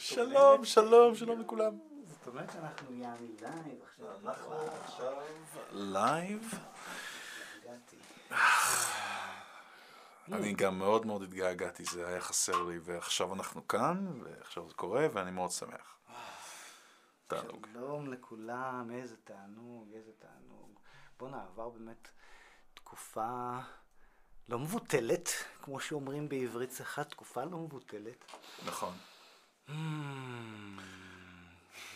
שלום, שלום, שלום לכולם. זאת אומרת שאנחנו יעני live עכשיו. אנחנו עכשיו live. אני גם מאוד מאוד התגעגעתי, זה היה חסר לי, ועכשיו אנחנו כאן, ועכשיו זה קורה, ואני מאוד שמח. תענוג. שלום לכולם, איזה תענוג, איזה תענוג. בואנה, עבר באמת תקופה לא מבוטלת, כמו שאומרים בעברית צחה, תקופה לא מבוטלת. נכון. Hmm.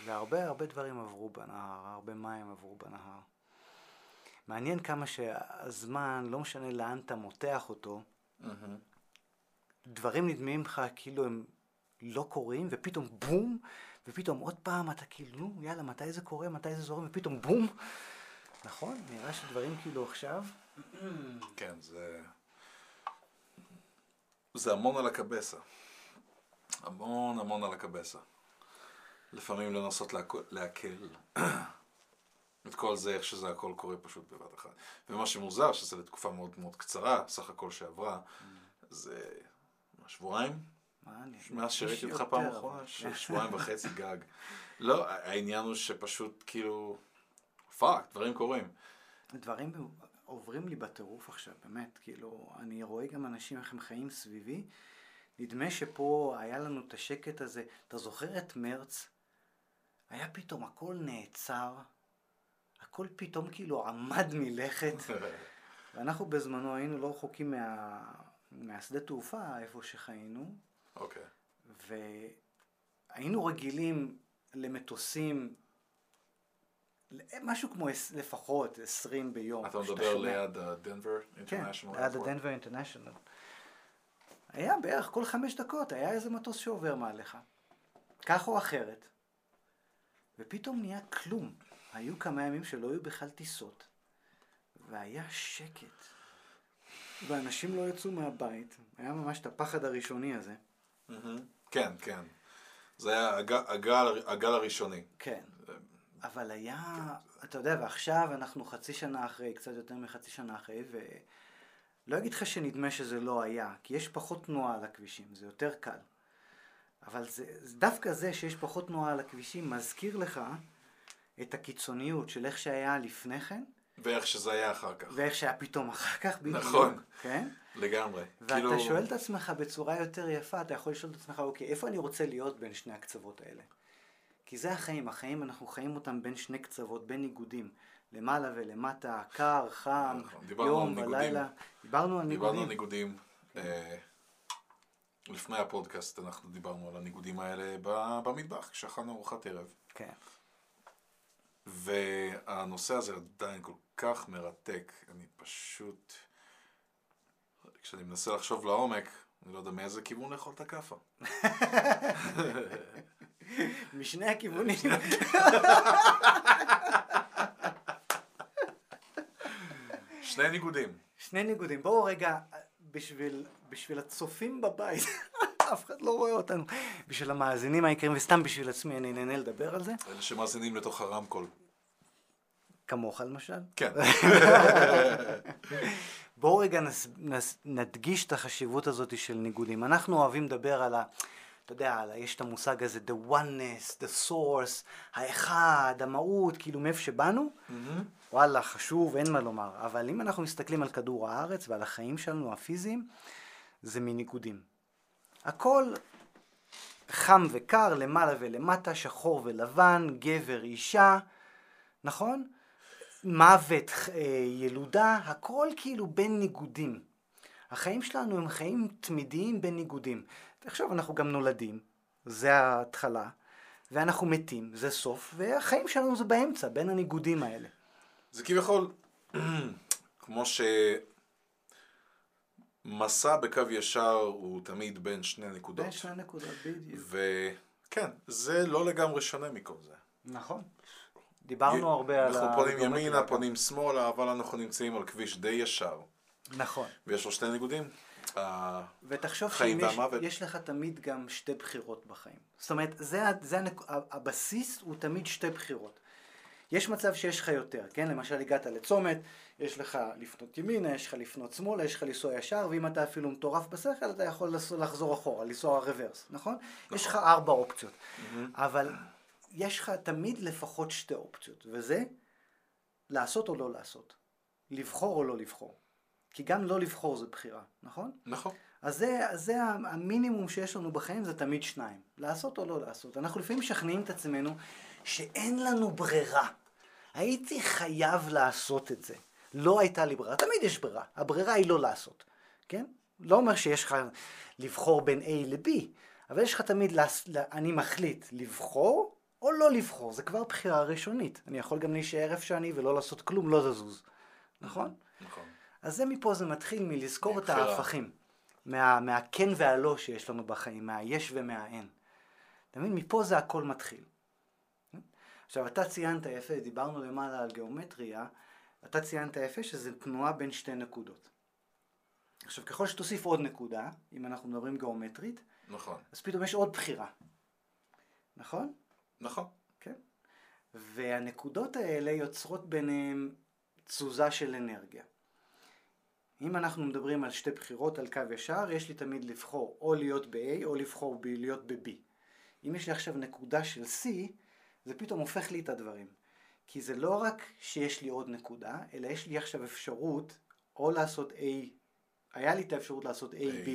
והרבה הרבה דברים עברו בנהר, הרבה מים עברו בנהר. מעניין כמה שהזמן, לא משנה לאן אתה מותח אותו, דברים נדמים לך כאילו הם לא קורים, ופתאום בום, ופתאום עוד פעם אתה כאילו, נו, יאללה, מתי זה קורה, מתי זה זורם, ופתאום בום. נכון? נראה שדברים כאילו עכשיו... כן, זה... זה המון על הקבסה. המון המון על הקבסה. לפעמים לנסות להקל, את כל זה, איך שזה הכל קורה פשוט בבת אחת. ומה שמוזר, שזה לתקופה מאוד מאוד קצרה, סך הכל שעברה, זה שבועיים? מאז שראיתי אותך פעם אחרונה, שבועיים וחצי גג. לא, העניין הוא שפשוט כאילו, fuck, דברים קורים. דברים עוברים לי בטירוף עכשיו, באמת, כאילו, אני רואה גם אנשים איך הם חיים סביבי, נגיד מה שפה היה לנו את השקט הזה, אתה זוכר את מרץ? היה פתאום הכל נעצר, הכל פתאום כאילו עמד מלכת, ואנחנו בזמנו היינו לא רחוקים מה... מהשדה תעופה, איפה שחיינו, אוקיי. והיינו רגילים למטוסים, משהו כמו לפחות 20 ביום. אתה מדבר. ליד הדנבר כן, אינטרנשיונל? ליד הדנבר אינטרנשיונל. היה בערך כל חמש דקות, היה איזה מטוס שעובר מעליך. כך או אחרת. ופתאום נהיה כלום. היו כמה ימים שלא היו בכלל טיסות. והיה שקט. ואנשים לא יצאו מהבית. היה ממש את הפחד הראשוני הזה. כן, כן. זה היה הגל, הגל, הגל הראשוני. כן. אבל היה, אתה יודע, ועכשיו אנחנו חצי שנה אחרי, קצת יותר מחצי שנה אחרי, ולא אגיד לך שנדמה שזה לא היה, כי יש פחות תנועה על הכבישים, זה יותר קל. אבל זה, זה דווקא זה שיש פחות תנועה על הכבישים מזכיר לך את הקיצוניות של איך שהיה לפני כן, ואיך שזה היה אחר כך. ואיך שהיה פתאום אחר כך בדיוק. נכון. כן? לגמרי. ואתה כאילו, שואל את עצמך בצורה יותר יפה, אתה יכול לשאול את עצמך, אוקיי, איפה אני רוצה להיות בין שני הקצוות האלה? כי זה החיים, החיים, אנחנו חיים אותם בין שני קצוות, בין ניגודים. למעלה ולמטה, קר, חם, נכון, דיברנו יום. ולילה. דיברנו על דיברנו ניגודים. על ניגודים. אה, לפני הפודקאסט אנחנו דיברנו על הניגודים האלה במטבח, כשאכלנו ארוחת ערב. כן. והנושא הזה עדיין כל כך מרתק, אני פשוט... כשאני מנסה לחשוב לעומק, אני לא יודע מאיזה כיוון לאכול את הכאפה. משני הכיוונים. שני ניגודים. שני ניגודים. בואו רגע, בשביל, בשביל הצופים בבית, אף אחד לא רואה אותנו. בשביל המאזינים היקרים, וסתם בשביל עצמי, אני נהנה לדבר על זה. אלה שמאזינים לתוך הרמקול. כמוך למשל. כן. בואו רגע נס, נס, נדגיש את החשיבות הזאת של ניגודים. אנחנו אוהבים לדבר על ה... אתה יודע, יש את המושג הזה, the oneness, the source, האחד, המהות, כאילו מאיפה שבאנו. וואלה, חשוב, אין מה לומר. אבל אם אנחנו מסתכלים על כדור הארץ ועל החיים שלנו, הפיזיים, זה מניגודים. הכל חם וקר, למעלה ולמטה, שחור ולבן, גבר, אישה, נכון? מוות, אה, ילודה, הכל כאילו בין ניגודים. החיים שלנו הם חיים תמידיים בין ניגודים. עכשיו אנחנו גם נולדים, זה ההתחלה, ואנחנו מתים, זה סוף, והחיים שלנו זה באמצע, בין הניגודים האלה. זה כביכול, כמו שמסע בקו ישר הוא תמיד בין שני נקודות. בין שני נקודות, בדיוק. וכן, זה לא לגמרי שונה מכל זה. נכון. דיברנו הרבה על אנחנו פונים ימינה. פונים שמאלה, אבל אנחנו נמצאים על כביש די ישר. נכון. ויש לו שתי ניגודים. ותחשוב חיים שאם יש, והמוות. יש לך תמיד גם שתי בחירות בחיים. זאת אומרת, זה, זה הנק... הבסיס הוא תמיד שתי בחירות. יש מצב שיש לך יותר, כן? למשל הגעת לצומת, יש לך לפנות ימינה, יש לך לפנות שמאלה, יש לך לנסוע ישר, ואם אתה אפילו מטורף בשכל, אתה יכול לחזור אחורה, לנסוע רוורס, נכון? יש לך ארבע אופציות. אבל יש לך תמיד לפחות שתי אופציות, וזה לעשות או לא לעשות. לבחור או לא לבחור. כי גם לא לבחור זה בחירה, נכון? נכון. אז זה, זה המינימום שיש לנו בחיים, זה תמיד שניים. לעשות או לא לעשות. אנחנו לפעמים משכנעים את עצמנו שאין לנו ברירה. הייתי חייב לעשות את זה. לא הייתה לי ברירה. תמיד יש ברירה. הברירה היא לא לעשות, כן? לא אומר שיש לך לבחור בין A ל-B, אבל יש לך תמיד, לס... אני מחליט לבחור או לא לבחור. זה כבר בחירה ראשונית. אני יכול גם להישאר איפה שאני ולא לעשות כלום, לא לזוז. נכון? נכון. אז זה מפה זה מתחיל מלזכור את. ההפכים. מה, מהכן והלא שיש לנו בחיים, מהיש ומהאין. אתה מבין? מפה זה הכל מתחיל. עכשיו, אתה ציינת יפה, דיברנו למעלה על גיאומטריה, אתה ציינת יפה שזה תנועה בין שתי נקודות. עכשיו, ככל שתוסיף עוד נקודה, אם אנחנו מדברים גיאומטרית, נכון. אז פתאום יש עוד בחירה. נכון? נכון. כן. והנקודות האלה יוצרות ביניהם תזוזה של אנרגיה. אם אנחנו מדברים על שתי בחירות על קו ישר, יש לי תמיד לבחור או להיות ב-A או לבחור ב- להיות ב-B. אם יש לי עכשיו נקודה של C, זה פתאום הופך לי את הדברים. כי זה לא רק שיש לי עוד נקודה, אלא יש לי עכשיו אפשרות או לעשות A, היה לי את האפשרות לעשות A-B,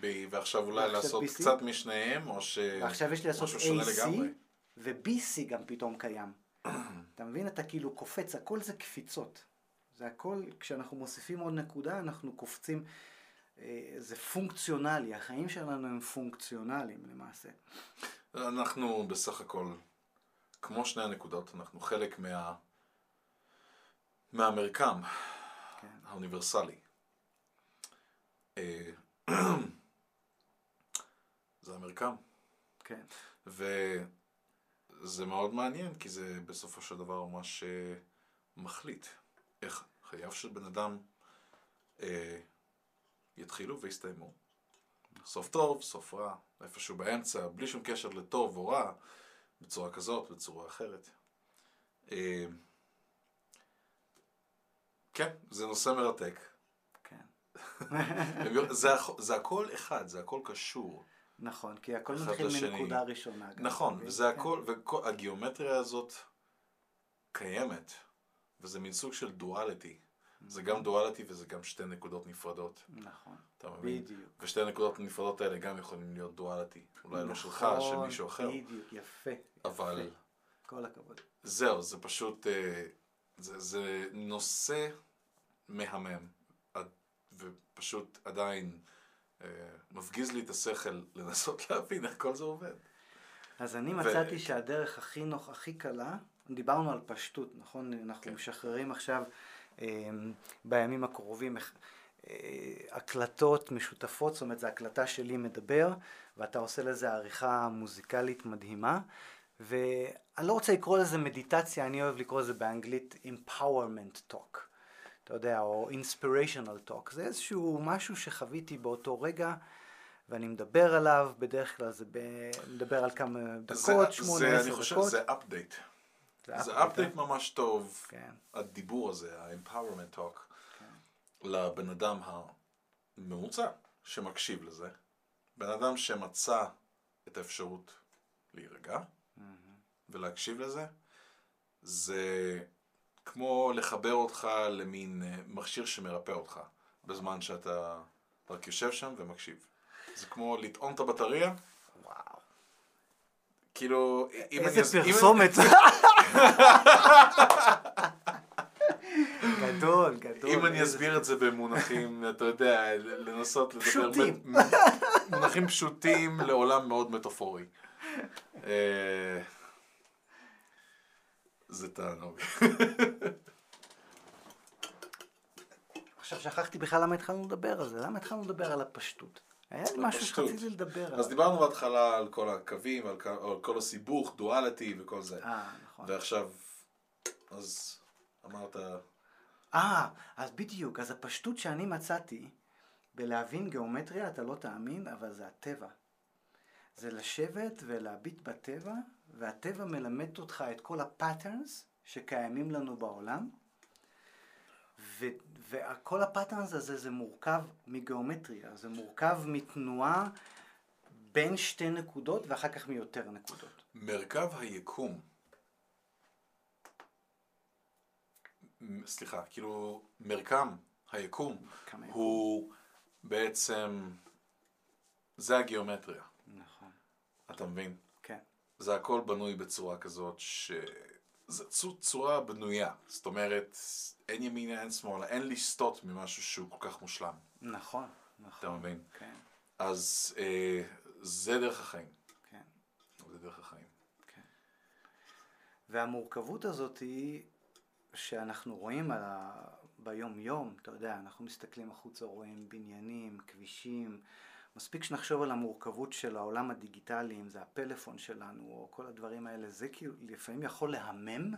ב- ועכשיו אולי ועכשיו לעשות BC? קצת משניהם, או ש... ועכשיו יש לי לעשות שונה AC, לגמרי. ו-BC גם פתאום קיים. אתה מבין? אתה כאילו קופץ, הכל זה קפיצות. זה הכל, כשאנחנו מוסיפים עוד נקודה, אנחנו קופצים, אה, זה פונקציונלי, החיים שלנו הם פונקציונליים למעשה. אנחנו בסך הכל, כמו שני הנקודות, אנחנו חלק מה... מהמרקם כן. האוניברסלי. אה, זה המרקם. כן. וזה מאוד מעניין, כי זה בסופו של דבר מה שמחליט איך חייו של בן אדם אה, יתחילו ויסתיימו. סוף טוב, סוף רע, איפשהו באמצע, בלי שום קשר לטוב או רע, בצורה כזאת, בצורה אחרת. אה, כן, זה נושא מרתק. כן. זה, זה הכל אחד, זה הכל קשור. נכון, כי הכל מתחיל. מנקודה ראשונה. נכון? וזה כן. הכל, והגיאומטריה הזאת קיימת, וזה מין סוג של דואליטי. זה גם דואליטי וזה גם שתי נקודות נפרדות, נכון, אתה מבין? בדיוק. ושתי הנקודות הנפרדות האלה גם יכולים להיות דואליטי. אולי לא שלך, של נכון, מישהו אחר. בדיוק, יפה. אבל יפה. כל הכבוד. זהו, זה פשוט, אה, זה, זה נושא מהמם, ופשוט עדיין אה, מפגיז לי את השכל לנסות להבין איך כל זה עובד. אז אני ו- מצאתי שהדרך הכי נוח, הכי קלה, דיברנו על פשטות, נכון? אנחנו כן. משחררים עכשיו אה, בימים הקרובים אה, הקלטות משותפות, זאת אומרת, זו הקלטה שלי מדבר, ואתה עושה לזה עריכה מוזיקלית מדהימה, ואני לא רוצה לקרוא לזה מדיטציה, אני אוהב לקרוא לזה באנגלית empowerment talk. אתה יודע, או inspirational talk. זה איזשהו משהו שחוויתי באותו רגע, ואני מדבר עליו, בדרך כלל זה ב... מדבר על כמה דקות, שמונה, זה, עשר אני חושב, דקות. זה אפדייט. זה זה update, אפדייט ממש טוב, כן, הדיבור הזה, ה-empowerment talk, כן. לבן אדם הממוצע שמקשיב לזה, בן אדם שמצא את האפשרות להירגע ולהקשיב לזה, זה כמו לחבר אותך למין אה, מכשיר שמרפא אותך, בזמן שאתה רק יושב שם ומקשיב. זה כמו לטעון את הבטריה, וואו. כאילו, אם אני... איזה פרסומת. גדול, גדול. אם אני אסביר את זה במונחים, אתה יודע, לנסות לדבר... פשוטים. מונחים פשוטים לעולם מאוד מטאפורי. אה, זה תענוג. עכשיו שכחתי בכלל למה התחלנו לדבר על זה, למה התחלנו לדבר על הפשטות? היה לי משהו. שרציתי לדבר עליו. אז דיברנו בהתחלה על כל הקווים, על כל הסיבוך, duality וכל זה. אה, נכון. ועכשיו, אז אמרת, אה, אז בדיוק, אז הפשטות שאני מצאתי בלהבין גיאומטריה, אתה לא תאמין, אבל זה הטבע. זה לשבת ולהביט בטבע, והטבע מלמד אותך את כל ה patterns שקיימים לנו בעולם, ו- וכל ה patterns הזה זה מורכב מגיאומטריה, זה מורכב מתנועה בין שתי נקודות ואחר כך מיותר נקודות. מרכב היקום, סליחה, כאילו מרקם היקום כמה יקום. הוא בעצם, זה הגיאומטריה, נכון, אתה מבין? כן, זה הכל בנוי בצורה כזאת ש... זו צו- צורה בנויה, זאת אומרת, אין ימינה, אין שמאלה, אין לסטות ממשהו שהוא כל כך מושלם, נכון, אתה נכון, מבין? כן, אז אה, זה דרך החיים, כן. זה דרך החיים. והמורכבות הזאת היא שאנחנו רואים על ה... ביום יום, אתה יודע, אנחנו מסתכלים החוצה, רואים בניינים, כבישים, מספיק שנחשוב על המורכבות של העולם הדיגיטלי, אם זה הפלאפון שלנו או כל הדברים האלה, זה כאילו לפעמים יכול להמם,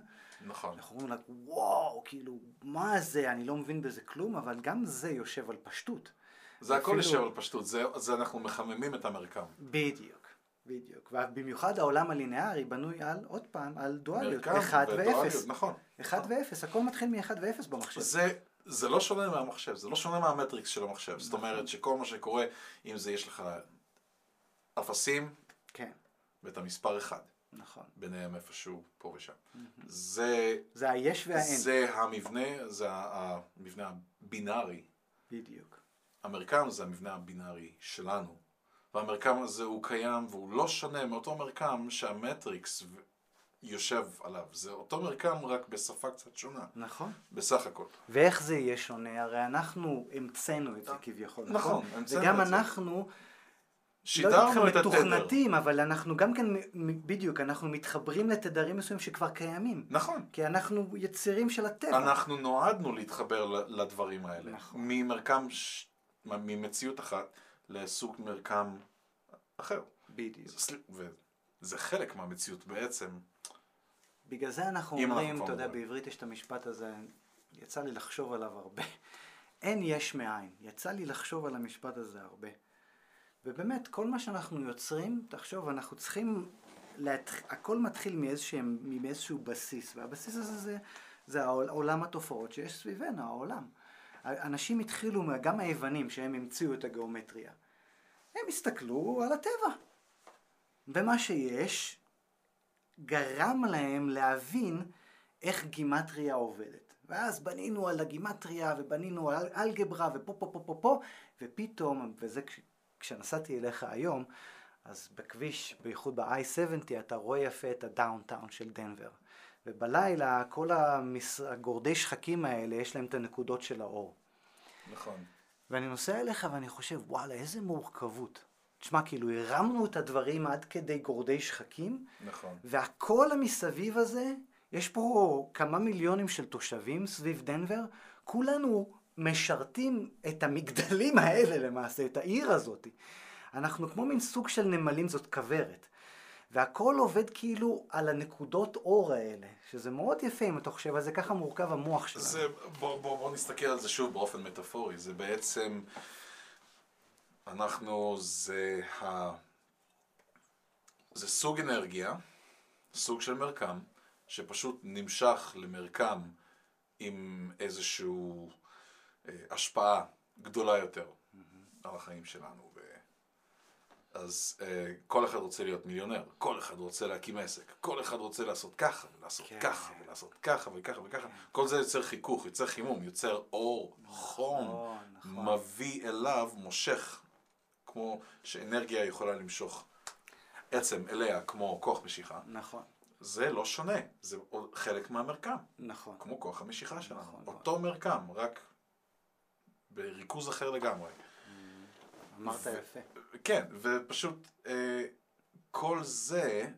נכון. אנחנו אומרים לך, וואו, כאילו, מה זה, אני לא מבין בזה כלום, אבל גם זה יושב על פשטות. זה הכל אפילו- יושב על פשטות, זה, זה אנחנו מחממים את המרקם. בדיוק, בדיוק. ובמיוחד העולם הלינארי בנוי על, עוד פעם, על דואליות, מרקם אחד ודואליות, ואפס. נכון. אחד ואפס, הכל מתחיל מאחד ואפס במחשב. זה, זה לא שונה מהמחשב, זה לא שונה מהמטריקס של המחשב. זאת נכון. אומרת שכל מה שקורה, אם זה יש לך אפסים כן, ואת המספר אחד, נכון. ביניהם איפשהו פה ושם. זה, זה היש והאין. זה המבנה, זה המבנה הבינארי. בדיוק. המרקם זה המבנה הבינארי שלנו. והמרקם הזה הוא קיים והוא לא שונה מאותו מרקם שהמטריקס יושב עליו. זה אותו מרקם רק בשפה קצת שונה, נכון. בסך הכל. ואיך זה יהיה שונה? הרי אנחנו המצאנו את זה כביכול, נכון, נכון? המצאנו וגם את זה. אנחנו, לא שידרנו את יודעת התדר. מתוכנתים, אבל אנחנו גם כן, בדיוק, אנחנו מתחברים לתדרים מסוימים שכבר קיימים. נכון. כי אנחנו יצירים של הטבע. אנחנו נועדנו להתחבר לדברים האלה. נכון. ממרקם, ש... ממציאות אחת לסוג מרקם אחר. בדיוק. וזה חלק מהמציאות בעצם. בגלל זה אנחנו אומרים, אתה יודע. בעברית יש את המשפט הזה, יצא לי לחשוב עליו הרבה. אין יש מאין. יצא לי לחשוב על המשפט הזה הרבה. ובאמת, כל מה שאנחנו יוצרים, תחשוב, אנחנו צריכים, להתח... הכל מתחיל מאיזשהם, מאיזשהו בסיס, והבסיס הזה זה, זה עולם התופעות שיש סביבנו, העולם. אנשים התחילו, גם היוונים, שהם המציאו את הגיאומטריה, הם הסתכלו על הטבע. ומה שיש, גרם להם להבין איך גימטריה עובדת. ואז בנינו על הגימטריה, ובנינו על אלגברה, ופה פה פה פה פה, ופתאום, וזה כש, כשנסעתי אליך היום, אז בכביש, בייחוד ב-i70, אתה רואה יפה את הדאונטאון של דנבר. ובלילה, כל המס... הגורדי שחקים האלה, יש להם את הנקודות של האור. נכון. ואני נוסע אליך ואני חושב, וואלה, איזה מורכבות. תשמע, כאילו, הרמנו את הדברים עד כדי גורדי שחקים, נכון. והכל המסביב הזה, יש פה כמה מיליונים של תושבים סביב דנבר, כולנו משרתים את המגדלים האלה למעשה, את העיר הזאת. אנחנו כמו מין סוג של נמלים, זאת כוורת. והכל עובד כאילו על הנקודות אור האלה, שזה מאוד יפה אם אתה חושב על זה, ככה מורכב המוח שלנו. זה, בוא, בוא, בוא נסתכל על זה שוב באופן מטאפורי. זה בעצם, אנחנו, זה ה... זה סוג אנרגיה, סוג של מרקם, שפשוט נמשך למרקם עם איזושהי אה, השפעה גדולה יותר על החיים שלנו. ו... אז אה, כל אחד רוצה להיות מיליונר, כל אחד רוצה להקים עסק, כל אחד רוצה לעשות ככה, ולעשות כן. ככה, ולעשות ככה וככה וככה. כל זה יוצר חיכוך, יוצר חימום, יוצר אור, חום, נכון. מביא אליו, מושך, כמו שאנרגיה יכולה למשוך עצם אליה כמו כוח משיכה. נכון, זה לא שונה, זה חלק מהמרקם, נכון. כמו כוח המשיכה שלנו. נכון. אותו מרקם, רק בריכוז אחר לגמרי. אמרת ו- יפה. כן, ופשוט אה, כל זה,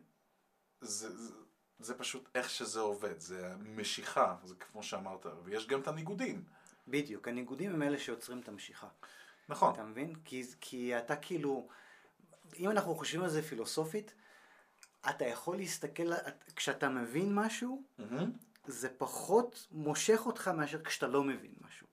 זה, זה, זה פשוט איך שזה עובד, זה המשיכה, זה כמו שאמרת, ויש גם את הניגודים. בדיוק, הניגודים הם אלה שיוצרים את המשיכה. נכון, אתה מבין? כי, כי אתה כאילו, אם אנחנו חושבים על זה פילוסופית, אתה יכול להסתכל, את- כשאתה מבין משהו, מהמם. זה פחות מושך אותך מאשר כשאתה לא מבין משהו.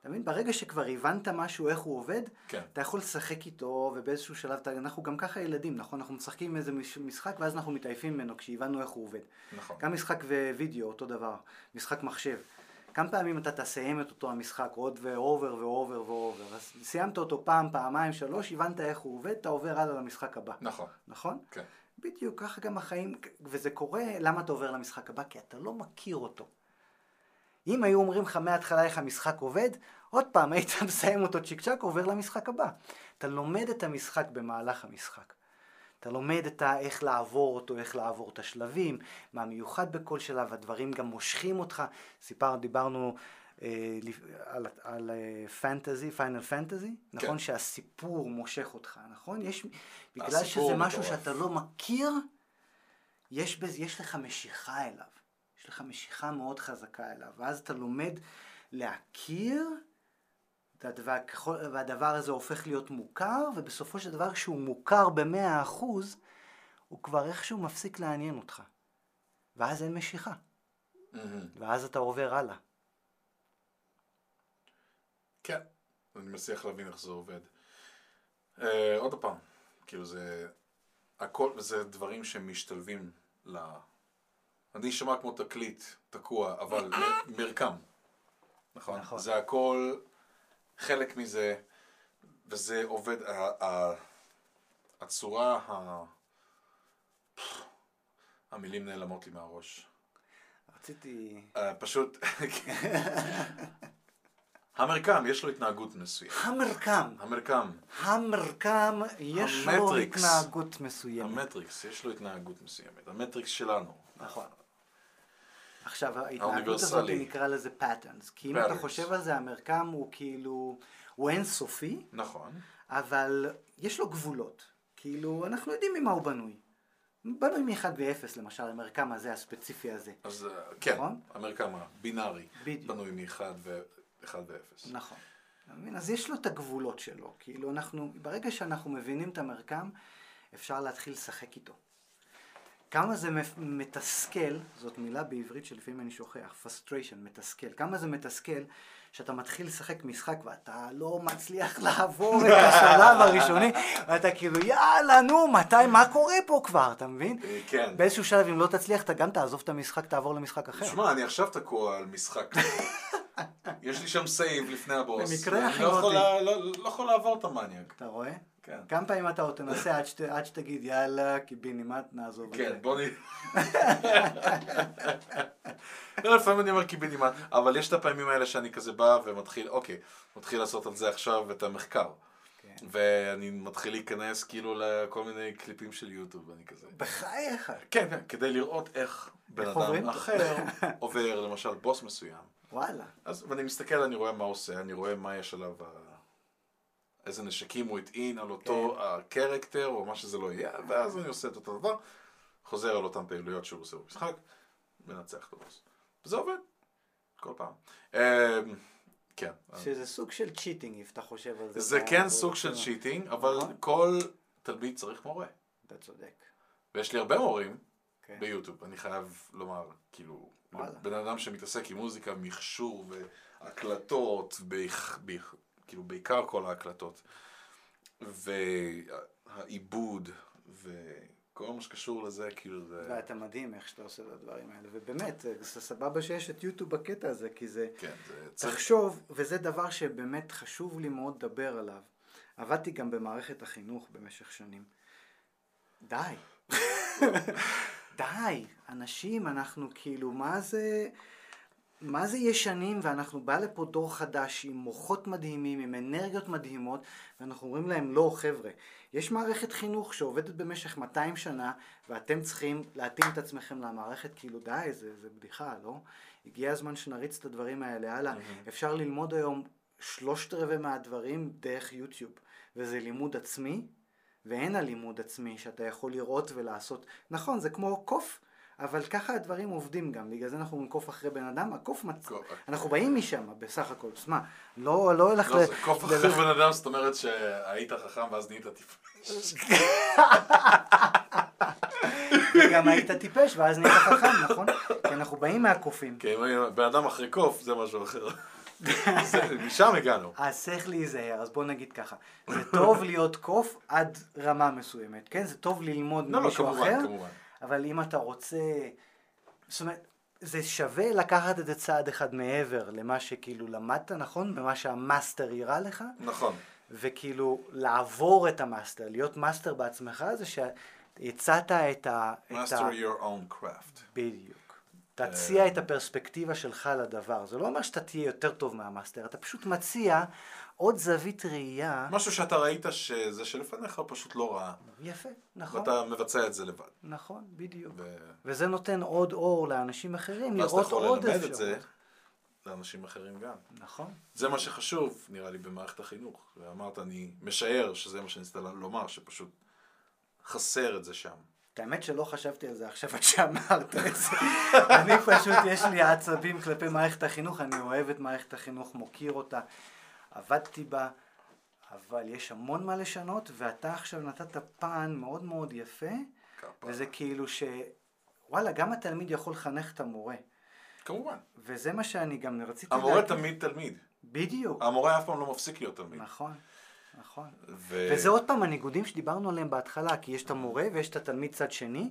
אתה מבין? ברגע שכבר הבנת משהו, איך הוא עובד, כן, אתה יכול לשחק איתו, ובאיזשהו שלב, אתה- אנחנו גם ככה ילדים, נכון? אנחנו משחקים איזה מש- משחק, ואז אנחנו מתעייפים ממנו כשהבנו איך הוא עובד. נכון. גם משחק ווידאו, אותו דבר, משחק מחשב. כמה פעמים אתה תסיים את אותו המשחק עוד ו over ו over ו over. אז סיימת אותו פעם, פעמיים, שלוש, הבנת איך הוא עובד, אתה עובר הלאה למשחק הבא. נכון. נכון? כן. בדיוק, ככה גם החיים, וזה קורה, למה אתה עובר למשחק הבא? כי אתה לא מכיר אותו. אם היו אומרים לך מההתחלה איך המשחק עובד, עוד פעם היית מסיים אותו צ'יק צ'אק, עובר למשחק הבא. אתה לומד את המשחק במהלך המשחק. אתה לומד את ה, איך לעבור אותו, איך לעבור את השלבים, מה מיוחד בכל שלב, הדברים גם מושכים אותך. סיפר, דיברנו אה, על, על פנטזי, פיינל פנטזי, נכון? שהסיפור מושך אותך, נכון? יש, בגלל שזה משהו מטורף. שאתה לא מכיר, יש, בזה, יש לך משיכה אליו. יש לך משיכה מאוד חזקה אליו, ואז אתה לומד להכיר, והדבר, הזה הופך להיות מוכר, ובסופו של דבר כשהוא מוכר במאה אחוז, הוא כבר איכשהו מפסיק לעניין אותך. ואז אין משיכה, מהמם. ואז אתה עובר הלאה. כן, אני מצליח להבין איך זה עובד. אה, עוד פעם, כאילו זה, הכל, זה דברים שמשתלבים ל... אני אשמע כמו תקליט תקוע, אבל מ- מרקם, נכון? נכון. זה הכל חלק מזה, וזה עובד, הצורה, ה... המילים נעלמות לי מהראש. רציתי... אה, פשוט, המרקם, יש לו התנהגות מסוימת. המרקם, המרקם, המרקם, יש לו המטריקס. התנהגות מסוימת. המטריקס, יש לו התנהגות מסוימת. המטריקס שלנו. נכון. עכשיו, ההתנהגות. הזאת נקרא לזה patterns, כי אם אתה Patterns. חושב על זה, המרקם הוא כאילו, הוא אינסופי, נכון. אבל יש לו גבולות. כאילו, אנחנו יודעים ממה הוא בנוי. בנוי מ-1 ו-0, למשל, המרקם הזה, הספציפי הזה. אז אה, כן, נכון? המרקם הבינארי, בדיוק. בנוי מ-1 ו-1 ו-0. נכון. אתה? אז יש לו את הגבולות שלו. כאילו, אנחנו, ברגע שאנחנו מבינים את המרקם, אפשר להתחיל לשחק איתו. כמה זה מתסכל, זאת מילה בעברית שלפעמים אני שוכח, frustration, מתסכל. כמה זה מתסכל שאתה מתחיל לשחק משחק ואתה לא מצליח לעבור את השלב הראשוני, ואתה כאילו, יאללה, נו, מתי, מה קורה פה כבר, אתה מבין? אה, כן. באיזשהו שלב, אם לא תצליח, אתה גם תעזוב את המשחק, תעבור למשחק אחר. שמע, אני עכשיו תקוע על משחק. יש לי שם save לפני הבוס. במקרה הכי לא יכול אותי. לה- לא לא יכול לעבור את המניאק. אתה רואה? כן. כמה פעמים אתה עוד תנסה עד, שת, עד שתגיד יאללה, קיבינימט, נעזוב את זה. כן, בוא נ... לא, לפעמים אני אומר קיבינימט, אבל יש את הפעמים האלה שאני כזה בא ומתחיל, אוקיי, מתחיל לעשות על זה עכשיו את המחקר. כן. ואני מתחיל להיכנס כאילו לכל מיני קליפים של יוטיוב, ואני כזה... בחייך. כן, כן, כדי לראות איך בן אדם. אחר עובר, למשל בוס מסוים. וואלה. אז ואני מסתכל, אני רואה מה עושה, אני רואה מה יש עליו, איזה נשקים הוא הטעין על אותו כן. הקרקטר, או מה שזה לא יהיה, ואז אני עושה את אותו דבר, חוזר על אותן פעילויות שהוא עושה במשחק, מנצח את הבוס. וזה עובד, כל פעם. אמ, כן. שזה סוג של cheating, אם אתה חושב על זה. זה כן סוג של cheating, אבל נכון. כל תלמיד צריך מורה. אתה צודק. ויש לי הרבה מורים כן. ביוטיוב, אני חייב לומר, כאילו. בן אדם שמתעסק עם מוזיקה, מכשור והקלטות, ביח, ביח, כאילו בעיקר כל ההקלטות, והעיבוד, וכל מה שקשור לזה, כאילו זה... ואתה מדהים איך שאתה עושה את הדברים האלה. ובאמת, זה זה סבבה שיש את יוטיוב בקטע הזה, כי זה... כן, זה. תחשוב, וזה דבר שבאמת חשוב לי מאוד לדבר עליו. עבדתי גם במערכת החינוך במשך שנים. די. די. אנשים, אנחנו כאילו, מה זה... מה זה ישנים, ואנחנו בא לפה דור חדש עם מוחות מדהימים, עם אנרגיות מדהימות, ואנחנו אומרים להם, לא, חבר'ה, יש מערכת חינוך שעובדת במשך 200 שנה, ואתם צריכים להתאים את עצמכם למערכת, כאילו די, זה, זה בדיחה, לא? הגיע הזמן שנריץ את הדברים האלה הלאה. אפשר ללמוד היום שלושת רבעי מהדברים דרך יוטיוב, וזה לימוד עצמי, ואין הלימוד עצמי שאתה יכול לראות ולעשות. נכון, זה כמו קוף. אבל ככה הדברים עובדים גם, בגלל זה אנחנו נקוף אחרי בן אדם, הקוף מצ... קוף. אנחנו באים משם בסך הכל, שמע, לא, לא הולך לא. זה קוף אחרי בן אדם, זאת אומרת שהיית חכם ואז נהיית טיפש. וגם היית טיפש ואז נהיית חכם, נכון? כי אנחנו באים מהקופים. אם בן אדם אחרי קוף, זה משהו אחר. משם הגענו. אז צריך להיזהר, אז בוא נגיד ככה, זה טוב להיות קוף עד רמה מסוימת, כן? זה טוב ללמוד לא, לא, ממישהו כמובן, אחר, כמובן. אבל אם אתה רוצה, זאת אומרת, זה שווה לקחת את זה צעד אחד מעבר למה שכאילו למדת, נכון? ממה שה master הראה לך. נכון. וכאילו לעבור את ה master, להיות master בעצמך, זה שהצעת את ה... את master ה... your own craft. בדיוק. תציע את הפרספקטיבה שלך לדבר. זה לא אומר שאתה תהיה יותר טוב מה master, אתה פשוט מציע עוד זווית ראייה. משהו שאתה ראית שזה שלפניך פשוט לא רע, יפה, נכון. ואתה מבצע את זה לבד. נכון, בדיוק. ו- וזה נותן עוד אור לאנשים אחרים, ואז אתה לראות יכול עוד ללמד את זה אפשרות. לאנשים אחרים גם. נכון. זה מה שחשוב, נראה לי, במערכת החינוך. ואמרת, אני משער שזה מה שניסית לומר, שפשוט חסר את זה שם. האמת שלא חשבתי על זה עכשיו עד שאמרת את זה. אני פשוט, יש לי עצבים כלפי מערכת החינוך, אני אוהב את מערכת החינוך, מוקיר אותה, עבדתי בה, אבל יש המון מה לשנות, ואתה עכשיו נתת פן מאוד מאוד יפה. וזה כאילו ש... וואלה, גם התלמיד יכול לחנך את המורה. כמובן. וזה מה שאני גם רציתי המורה תמיד תלמיד. בדיוק. המורה אף פעם לא מפסיק להיות תלמיד. נכון, נכון. ו... וזה עוד פעם הניגודים שדיברנו עליהם בהתחלה, כי יש את המורה ויש את התלמיד צד שני,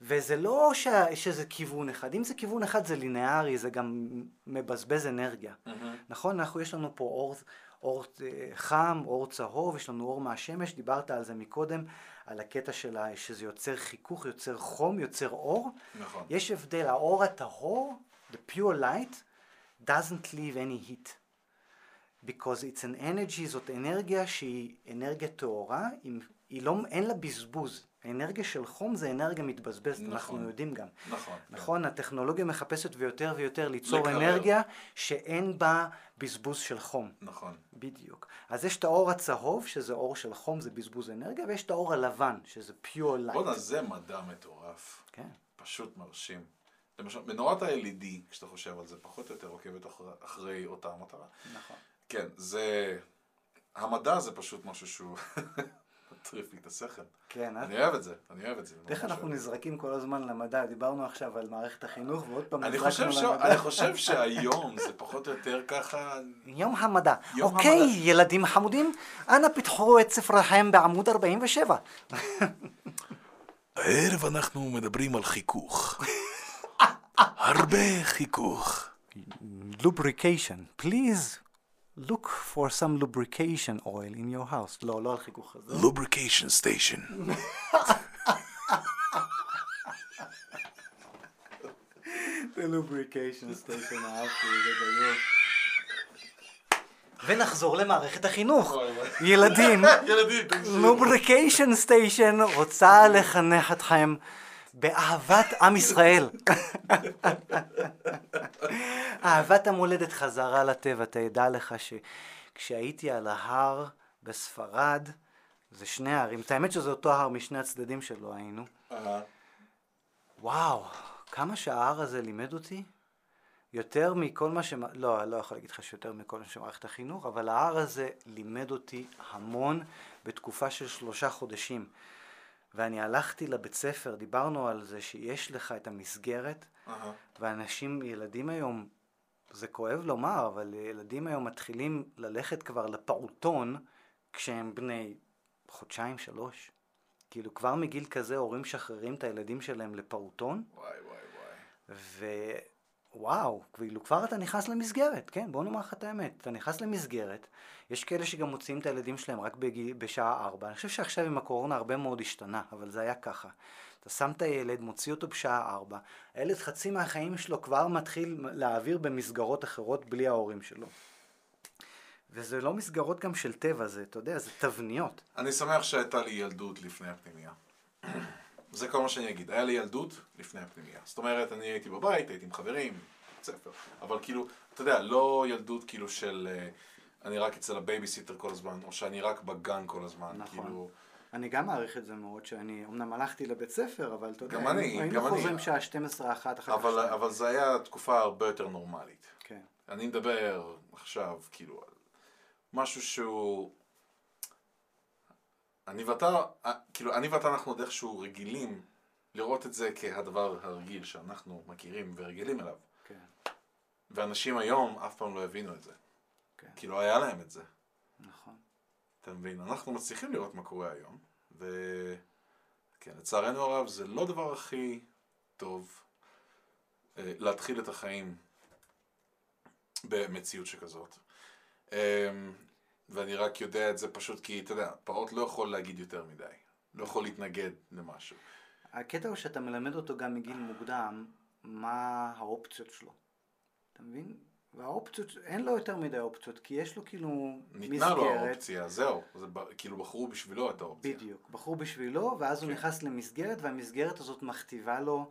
וזה לא ש... שזה כיוון אחד. אם זה כיוון אחד זה לינארי, זה גם מבזבז אנרגיה. מהמם. נכון? אנחנו, יש לנו פה אור, אור אה, חם, אור צהוב, יש לנו אור מהשמש, דיברת על זה מקודם, על הקטע של ה... שזה יוצר חיכוך, יוצר חום, יוצר אור. נכון. יש הבדל, האור הטהור, the pure light, doesn't leave any heat. Because it's an energy, זאת אנרגיה שהיא אנרגיה טהורה, היא לא, אין לה בזבוז. האנרגיה של חום זה אנרגיה מתבזבזת, נכון. אנחנו יודעים גם. נכון. כן. נכון, הטכנולוגיה מחפשת ויותר ויותר ליצור לקרר. אנרגיה שאין בה בזבוז של חום. נכון. בדיוק. אז יש את האור הצהוב, שזה אור של חום, זה בזבוז אנרגיה, ויש את האור הלבן, שזה pure light. בואנה, זה מדע מטורף. כן. פשוט מרשים. למשל, מנורת ה-LED, כשאתה חושב על זה, פחות או יותר עוקבת אחרי, אחרי אותה מטרה. נכון. כן, זה... המדע זה פשוט משהו שהוא מטריף לי את השכל. כן, אה? אני אוהב את זה, אני אוהב את זה. איך אנחנו. נזרקים כל הזמן למדע, דיברנו עכשיו על מערכת החינוך ועוד פעם אני נזרקנו. למדע. אני חושב שהיום זה פחות או יותר ככה... יום המדע. אוקיי. ילדים חמודים, אנא פיתחו את ספרכם בעמוד 47. הערב אנחנו מדברים על חיכוך. הרבה חיכוך. lubrication, please look for some lubrication oil in your house. לא, לא על חיכוך הזה. lubrication station. זה lubrication station, אהבתי, זה גדול. ונחזור למערכת החינוך. ילדים, ילדים. Lubrication Station רוצה לחנך אתכם באהבת עם ישראל. אהבת המולדת חזרה לטבע. תדע לך שכשהייתי על ההר בספרד, זה שני ההרים, את האמת שזה אותו הר משני הצדדים שלו היינו. וואו, כמה שההר הזה לימד אותי, יותר מכל מה ש... לא, אני לא יכול להגיד לך שיותר מכל מה שמערכת החינוך, אבל ההר הזה לימד אותי המון בתקופה של שלושה חודשים. ואני הלכתי לבית ספר, דיברנו על זה שיש לך את המסגרת, אהה. ואנשים, ילדים היום, זה כואב לומר, אבל ילדים היום מתחילים ללכת כבר לפעוטון כשהם בני חודשיים, שלוש. כאילו כבר מגיל כזה הורים משחררים את הילדים שלהם לפעוטון, וואי וואי וואי. ווואו, כאילו כבר אתה נכנס למסגרת, כן, בוא נאמר לך את האמת, אתה נכנס למסגרת, יש כאלה שגם מוציאים את הילדים שלהם רק בגיל, בשעה ארבע, אני חושב שעכשיו עם הקורונה הרבה מאוד השתנה, אבל זה היה ככה. אתה שם את הילד, מוציא אותו בשעה ארבע, הילד חצי מהחיים שלו כבר מתחיל להעביר במסגרות אחרות בלי ההורים שלו. וזה לא מסגרות גם של טבע, זה, אתה יודע, זה תבניות. אני שמח שהייתה לי ילדות לפני הפנימייה. זה כל מה שאני אגיד. היה לי ילדות לפני הפנימייה. זאת אומרת, אני הייתי בבית, הייתי עם חברים, בית ספר. אבל כאילו, אתה יודע, לא ילדות כאילו של אה, אני רק אצל הבייביסיטר כל הזמן, או שאני רק בגן כל הזמן. נכון. כאילו, אני גם מעריך את זה מאוד, שאני אמנם הלכתי לבית ספר, אבל אתה יודע, גם אני, היינו גם אני. חוזרים שעה 12, 1, אחר כך אבל. אבל זה היה תקופה הרבה יותר נורמלית. כן, אני מדבר עכשיו, כאילו, על משהו שהוא... אני ואתה, אה, כאילו, אני ואתה אנחנו עוד איכשהו רגילים לראות את זה כהדבר הרגיל שאנחנו מכירים ורגילים אליו. כן, ואנשים היום אף פעם לא הבינו את זה. כן. כי לא היה להם את זה. נכון. אתה מבין? אנחנו מצליחים לראות מה קורה היום, ו... כן, לצערנו הרב זה לא הדבר הכי טוב. אה, להתחיל את החיים במציאות שכזאת. ואני רק יודע את זה פשוט כי, אתה יודע, פעוט לא יכול להגיד יותר מדי. לא יכול להתנגד למשהו. הקטע הוא שאתה מלמד אותו גם מגיל מוקדם, מה האופציות שלו. אתה מבין? והאופציות, אין לו יותר מדי אופציות, כי יש לו כאילו ניתנה מסגרת. לו האופציה, זהו. זה כאילו בחרו בשבילו את האופציה. בדיוק. בחרו בשבילו, ואז כן. הוא נכנס למסגרת, והמסגרת הזאת מכתיבה לו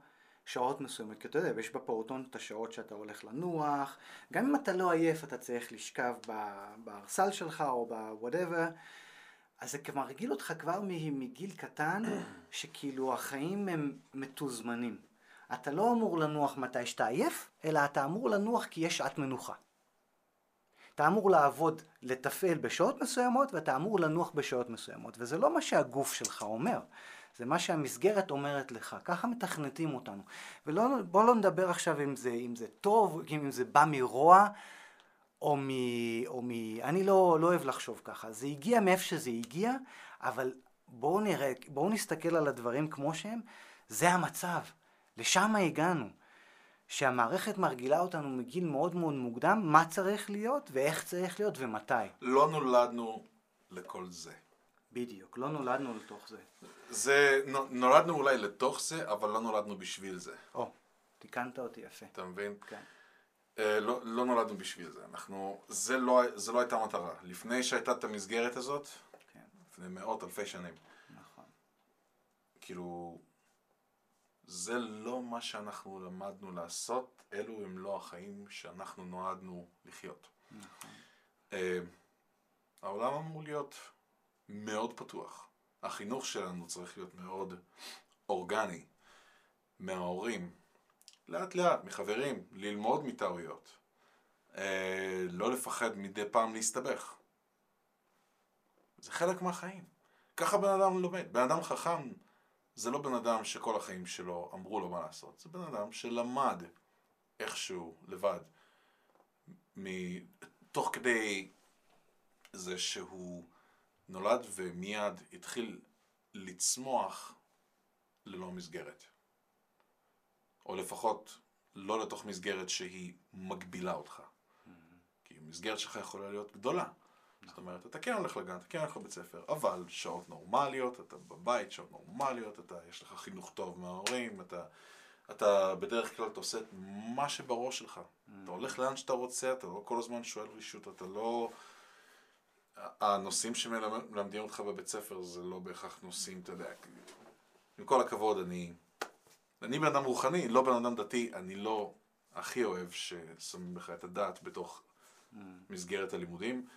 שעות מסוימות. כי אתה יודע, יש בפעוטון את השעות שאתה הולך לנוח. גם אם אתה לא עייף, אתה צריך לשכב בארסל שלך, או בוואטאבר. אז זה מרגיל אותך כבר מגיל קטן, שכאילו החיים הם מתוזמנים. אתה לא אמור לנוח מתי שאתה עייף, אלא אתה אמור לנוח כי יש שעת מנוחה. אתה אמור לעבוד, לתפעל בשעות מסוימות, ואתה אמור לנוח בשעות מסוימות. וזה לא מה שהגוף שלך אומר, זה מה שהמסגרת אומרת לך. ככה מתכנתים אותנו. ובוא לא נדבר עכשיו אם זה, אם זה טוב, אם זה בא מרוע, או מ... או מ... אני לא, לא אוהב לחשוב ככה. זה הגיע מאיפה שזה הגיע, אבל בואו נראה, בואו נסתכל על הדברים כמו שהם. זה המצב. לשם הגענו. שהמערכת מרגילה אותנו מגיל מאוד מאוד מוקדם, מה צריך להיות ואיך צריך להיות ומתי. לא נולדנו לכל זה. בדיוק, לא נולדנו לתוך זה. זה, נולדנו אולי לתוך זה, אבל לא נולדנו בשביל זה. או, תיקנת אותי יפה. אתה מבין? כן. אה, לא, לא נולדנו בשביל זה. אנחנו, זה לא, זה לא הייתה מטרה. לפני שהייתה את המסגרת הזאת, כן. לפני מאות אלפי שנים. נכון. כאילו, זה לא מה שאנחנו למדנו לעשות, אלו הם לא החיים שאנחנו נועדנו לחיות. נכון. אה, העולם אמור להיות מאוד פתוח. החינוך שלנו צריך להיות מאוד אורגני, מההורים, לאט לאט, מחברים, ללמוד מטעויות. אה, לא לפחד מדי פעם להסתבך. זה חלק מהחיים. ככה בן אדם לומד. בן אדם חכם זה לא בן אדם שכל החיים שלו אמרו לו מה לעשות. זה בן אדם שלמד איכשהו לבד. תוך כדי זה שהוא נולד ומיד התחיל לצמוח ללא מסגרת. או לפחות לא לתוך מסגרת שהיא מגבילה אותך. Mm-hmm. כי המסגרת שלך יכולה להיות גדולה. זאת אומרת, אתה כן הולך לגן, אתה כן הולך לבית ספר, אבל שעות נורמליות, אתה בבית, שעות נורמליות, אתה, יש לך חינוך טוב מההורים, אתה, אתה בדרך כלל אתה עושה את מה שבראש שלך. Mm. אתה הולך לאן שאתה רוצה, אתה לא כל הזמן שואל רשות, אתה לא... הנושאים שמלמדים אותך בבית ספר זה לא בהכרח נושאים, אתה יודע, עם כל הכבוד, אני... אני בן אדם רוחני, לא בן אדם דתי, אני לא הכי אוהב ששמים לך את הדת בתוך mm. מסגרת הלימודים.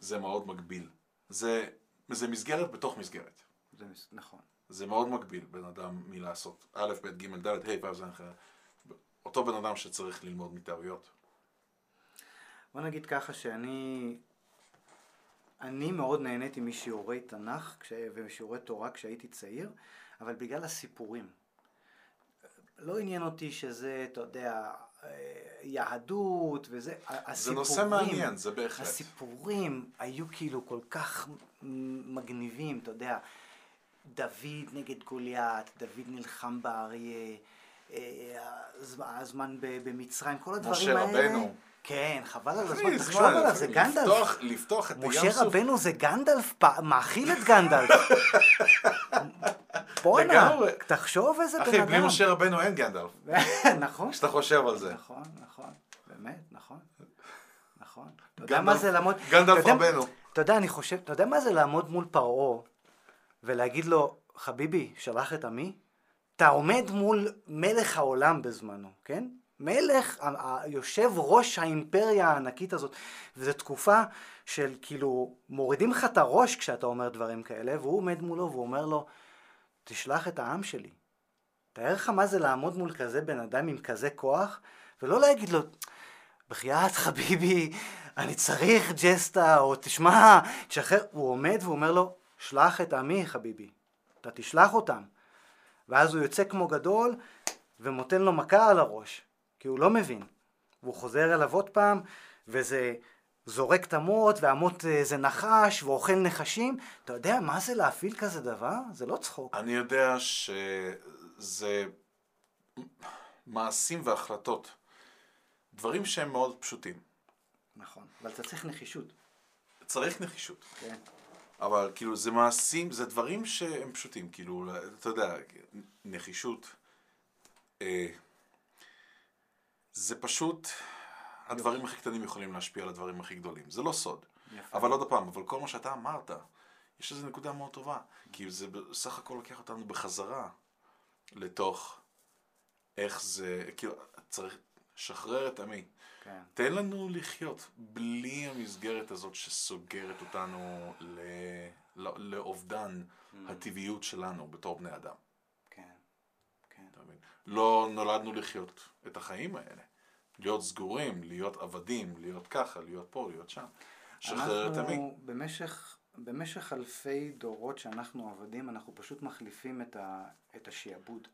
זה מאוד מגביל. זה, זה מסגרת בתוך מסגרת. זה נכון. זה מאוד מגביל בן אדם מלעשות א', ב', ג', ד', ה', ו', ז', אותו בן אדם שצריך ללמוד מטעויות. בוא נגיד ככה שאני אני מאוד נהניתי משיעורי תנ"ך כש... ומשיעורי תורה כשהייתי צעיר, אבל בגלל הסיפורים. לא עניין אותי שזה, אתה יודע, יהדות וזה, הסיפורים, זה נושא מעניין, זה בהחלט. הסיפורים היו כאילו כל כך מגניבים, אתה יודע, דוד נגד גוליית, דוד נלחם באריה, אה, הזמן במצרים, כל הדברים האלה. משה רבנו. כן, חבל על הזמן, תחשוב עליו, זה גנדלף. לפתוח את ים סוף. משה רבנו זה גנדלף, מאכיל את גנדלף. בואנה, תחשוב איזה בן אדם. אחי, בלי משה רבנו אין גנדלף. נכון. שאתה חושב על זה. נכון, נכון, באמת, נכון. נכון. אתה יודע מה זה לעמוד... גנדלף רבנו. אתה יודע, אני חושב, אתה יודע מה זה לעמוד מול פרעה ולהגיד לו, חביבי, שלח את עמי? אתה עומד מול מלך העולם בזמנו, כן? מלך, יושב ראש האימפריה הענקית הזאת, וזו תקופה של כאילו, מורידים לך את הראש כשאתה אומר דברים כאלה, והוא עומד מולו והוא אומר לו, תשלח את העם שלי. תאר לך מה זה לעמוד מול כזה בן אדם עם כזה כוח, ולא להגיד לו, בחייאת חביבי, אני צריך ג'סטה, או תשמע, תשחרר, הוא עומד והוא אומר לו, שלח את עמי חביבי, אתה תשלח אותם. ואז הוא יוצא כמו גדול ונותן לו מכה על הראש, כי הוא לא מבין. והוא חוזר אליו עוד פעם, וזה זורק את המוט, והמוט אה, זה נחש, ואוכל נחשים. אתה יודע מה זה להפעיל כזה דבר? זה לא צחוק. אני יודע שזה... מעשים והחלטות. דברים שהם מאוד פשוטים. נכון, אבל אתה צריך נחישות. צריך נחישות. כן. אבל כאילו זה מעשים, זה דברים שהם פשוטים, כאילו, אתה יודע, נחישות, אה, זה פשוט, הדברים הכי קטנים יכולים להשפיע על הדברים הכי גדולים, זה לא סוד. יפה. אבל עוד פעם, אבל כל מה שאתה אמרת, יש איזו נקודה מאוד טובה, כי זה בסך הכל לוקח אותנו בחזרה לתוך איך זה, כאילו, צריך לשחרר את עמי. כן. תן לנו לחיות בלי המסגרת הזאת שסוגרת אותנו ל... לא- לאובדן הטבעיות שלנו בתור בני אדם. כן. כן. אתה מבין? לא נולדנו לחיות את החיים האלה. להיות סגורים, להיות עבדים, להיות ככה, להיות פה, להיות שם. שחרר את עמי. אנחנו במשך, במשך אלפי דורות שאנחנו עבדים, אנחנו פשוט מחליפים את, ה, את השעבוד.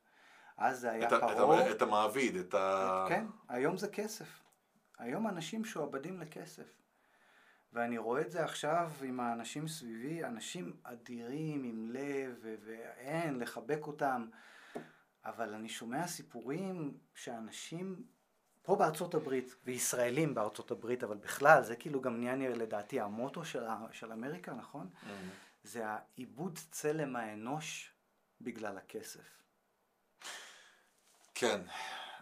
אז זה היה את, את, פרעה. ה- את המעביד, את ה... כן, היום זה כסף. היום אנשים משועבדים לכסף. ואני רואה את זה עכשיו עם האנשים סביבי, אנשים אדירים עם לב, ואין, לחבק אותם. אבל אני שומע סיפורים שאנשים פה בארצות הברית, וישראלים בארצות הברית, אבל בכלל, זה כאילו גם נהיה נראה לדעתי המוטו של, של אמריקה, נכון? מהמם. זה העיבוד צלם האנוש בגלל הכסף. כן,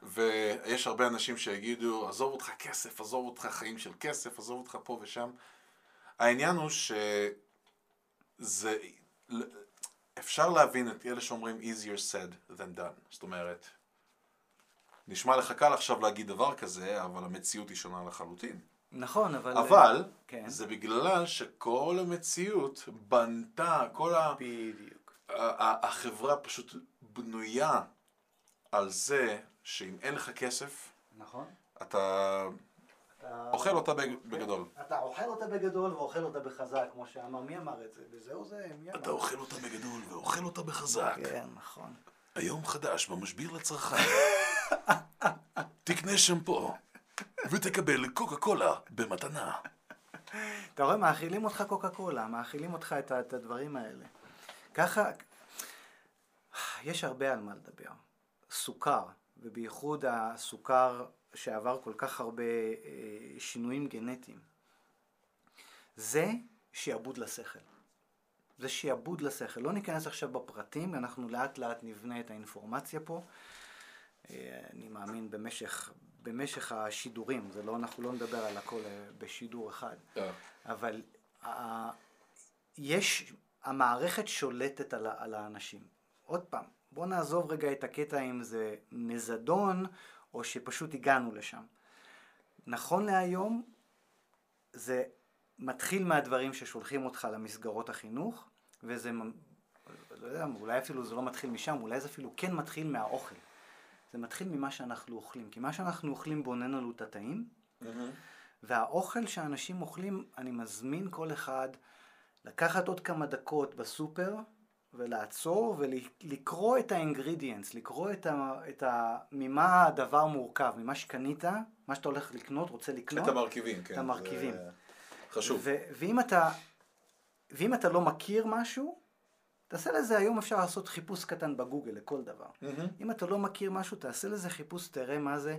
ויש הרבה אנשים שיגידו, עזוב אותך כסף, עזוב אותך חיים של כסף, עזוב אותך פה ושם. העניין הוא שזה, אפשר להבין את אלה שאומרים easier said than done. זאת אומרת, נשמע לך קל עכשיו להגיד דבר כזה, אבל המציאות היא שונה לחלוטין. נכון, אבל... אבל, כן. זה בגלל שכל המציאות בנתה, כל ה... בדיוק. החברה פשוט בנויה על זה שאם אין לך כסף, נכון. אתה אתה... אוכל אותה בג- בגדול. אתה אוכל אותה בגדול ואוכל אותה בחזק, כמו שאמר, מי אמר את זה? וזהו זה, מי אמר? אתה אוכל אותה בגדול ואוכל אותה בחזק. כן, נכון. היום חדש במשביר לצרכן. תקנה שמפו ותקבל קוקה קולה במתנה. אתה רואה, מאכילים אותך קוקה קולה, מאכילים אותך את, את הדברים האלה. ככה, יש הרבה על מה לדבר. סוכר, ובייחוד הסוכר שעבר כל כך הרבה אה, שינויים גנטיים. זה שיעבוד לשכל. זה שיעבוד לשכל. לא ניכנס עכשיו בפרטים, אנחנו לאט לאט נבנה את האינפורמציה פה. אה, אני מאמין במשך, במשך השידורים, זה לא, אנחנו לא נדבר על הכל אה, בשידור אחד. אבל ה- יש, המערכת שולטת על, על האנשים. עוד פעם, בוא נעזוב רגע את הקטע אם זה מזדון או שפשוט הגענו לשם. נכון להיום, זה מתחיל מהדברים ששולחים אותך למסגרות החינוך, וזה, לא יודע, אולי אפילו זה לא מתחיל משם, אולי זה אפילו כן מתחיל מהאוכל. זה מתחיל ממה שאנחנו אוכלים, כי מה שאנחנו אוכלים בונן לנו את התאים, והאוכל שאנשים אוכלים, אני מזמין כל אחד לקחת עוד כמה דקות בסופר ולעצור ולקרוא את האינגרידיאנס, לקרוא את ה, את ה... ממה הדבר מורכב, ממה שקנית, מה שאתה הולך לקנות, רוצה לקנות. את המרכיבים, כן. את המרכיבים. זה חשוב. ו- ואם אתה, ואם אתה לא מכיר משהו, תעשה לזה, היום אפשר לעשות חיפוש קטן בגוגל לכל דבר. מהמם. אם אתה לא מכיר משהו, תעשה לזה חיפוש, תראה מה זה.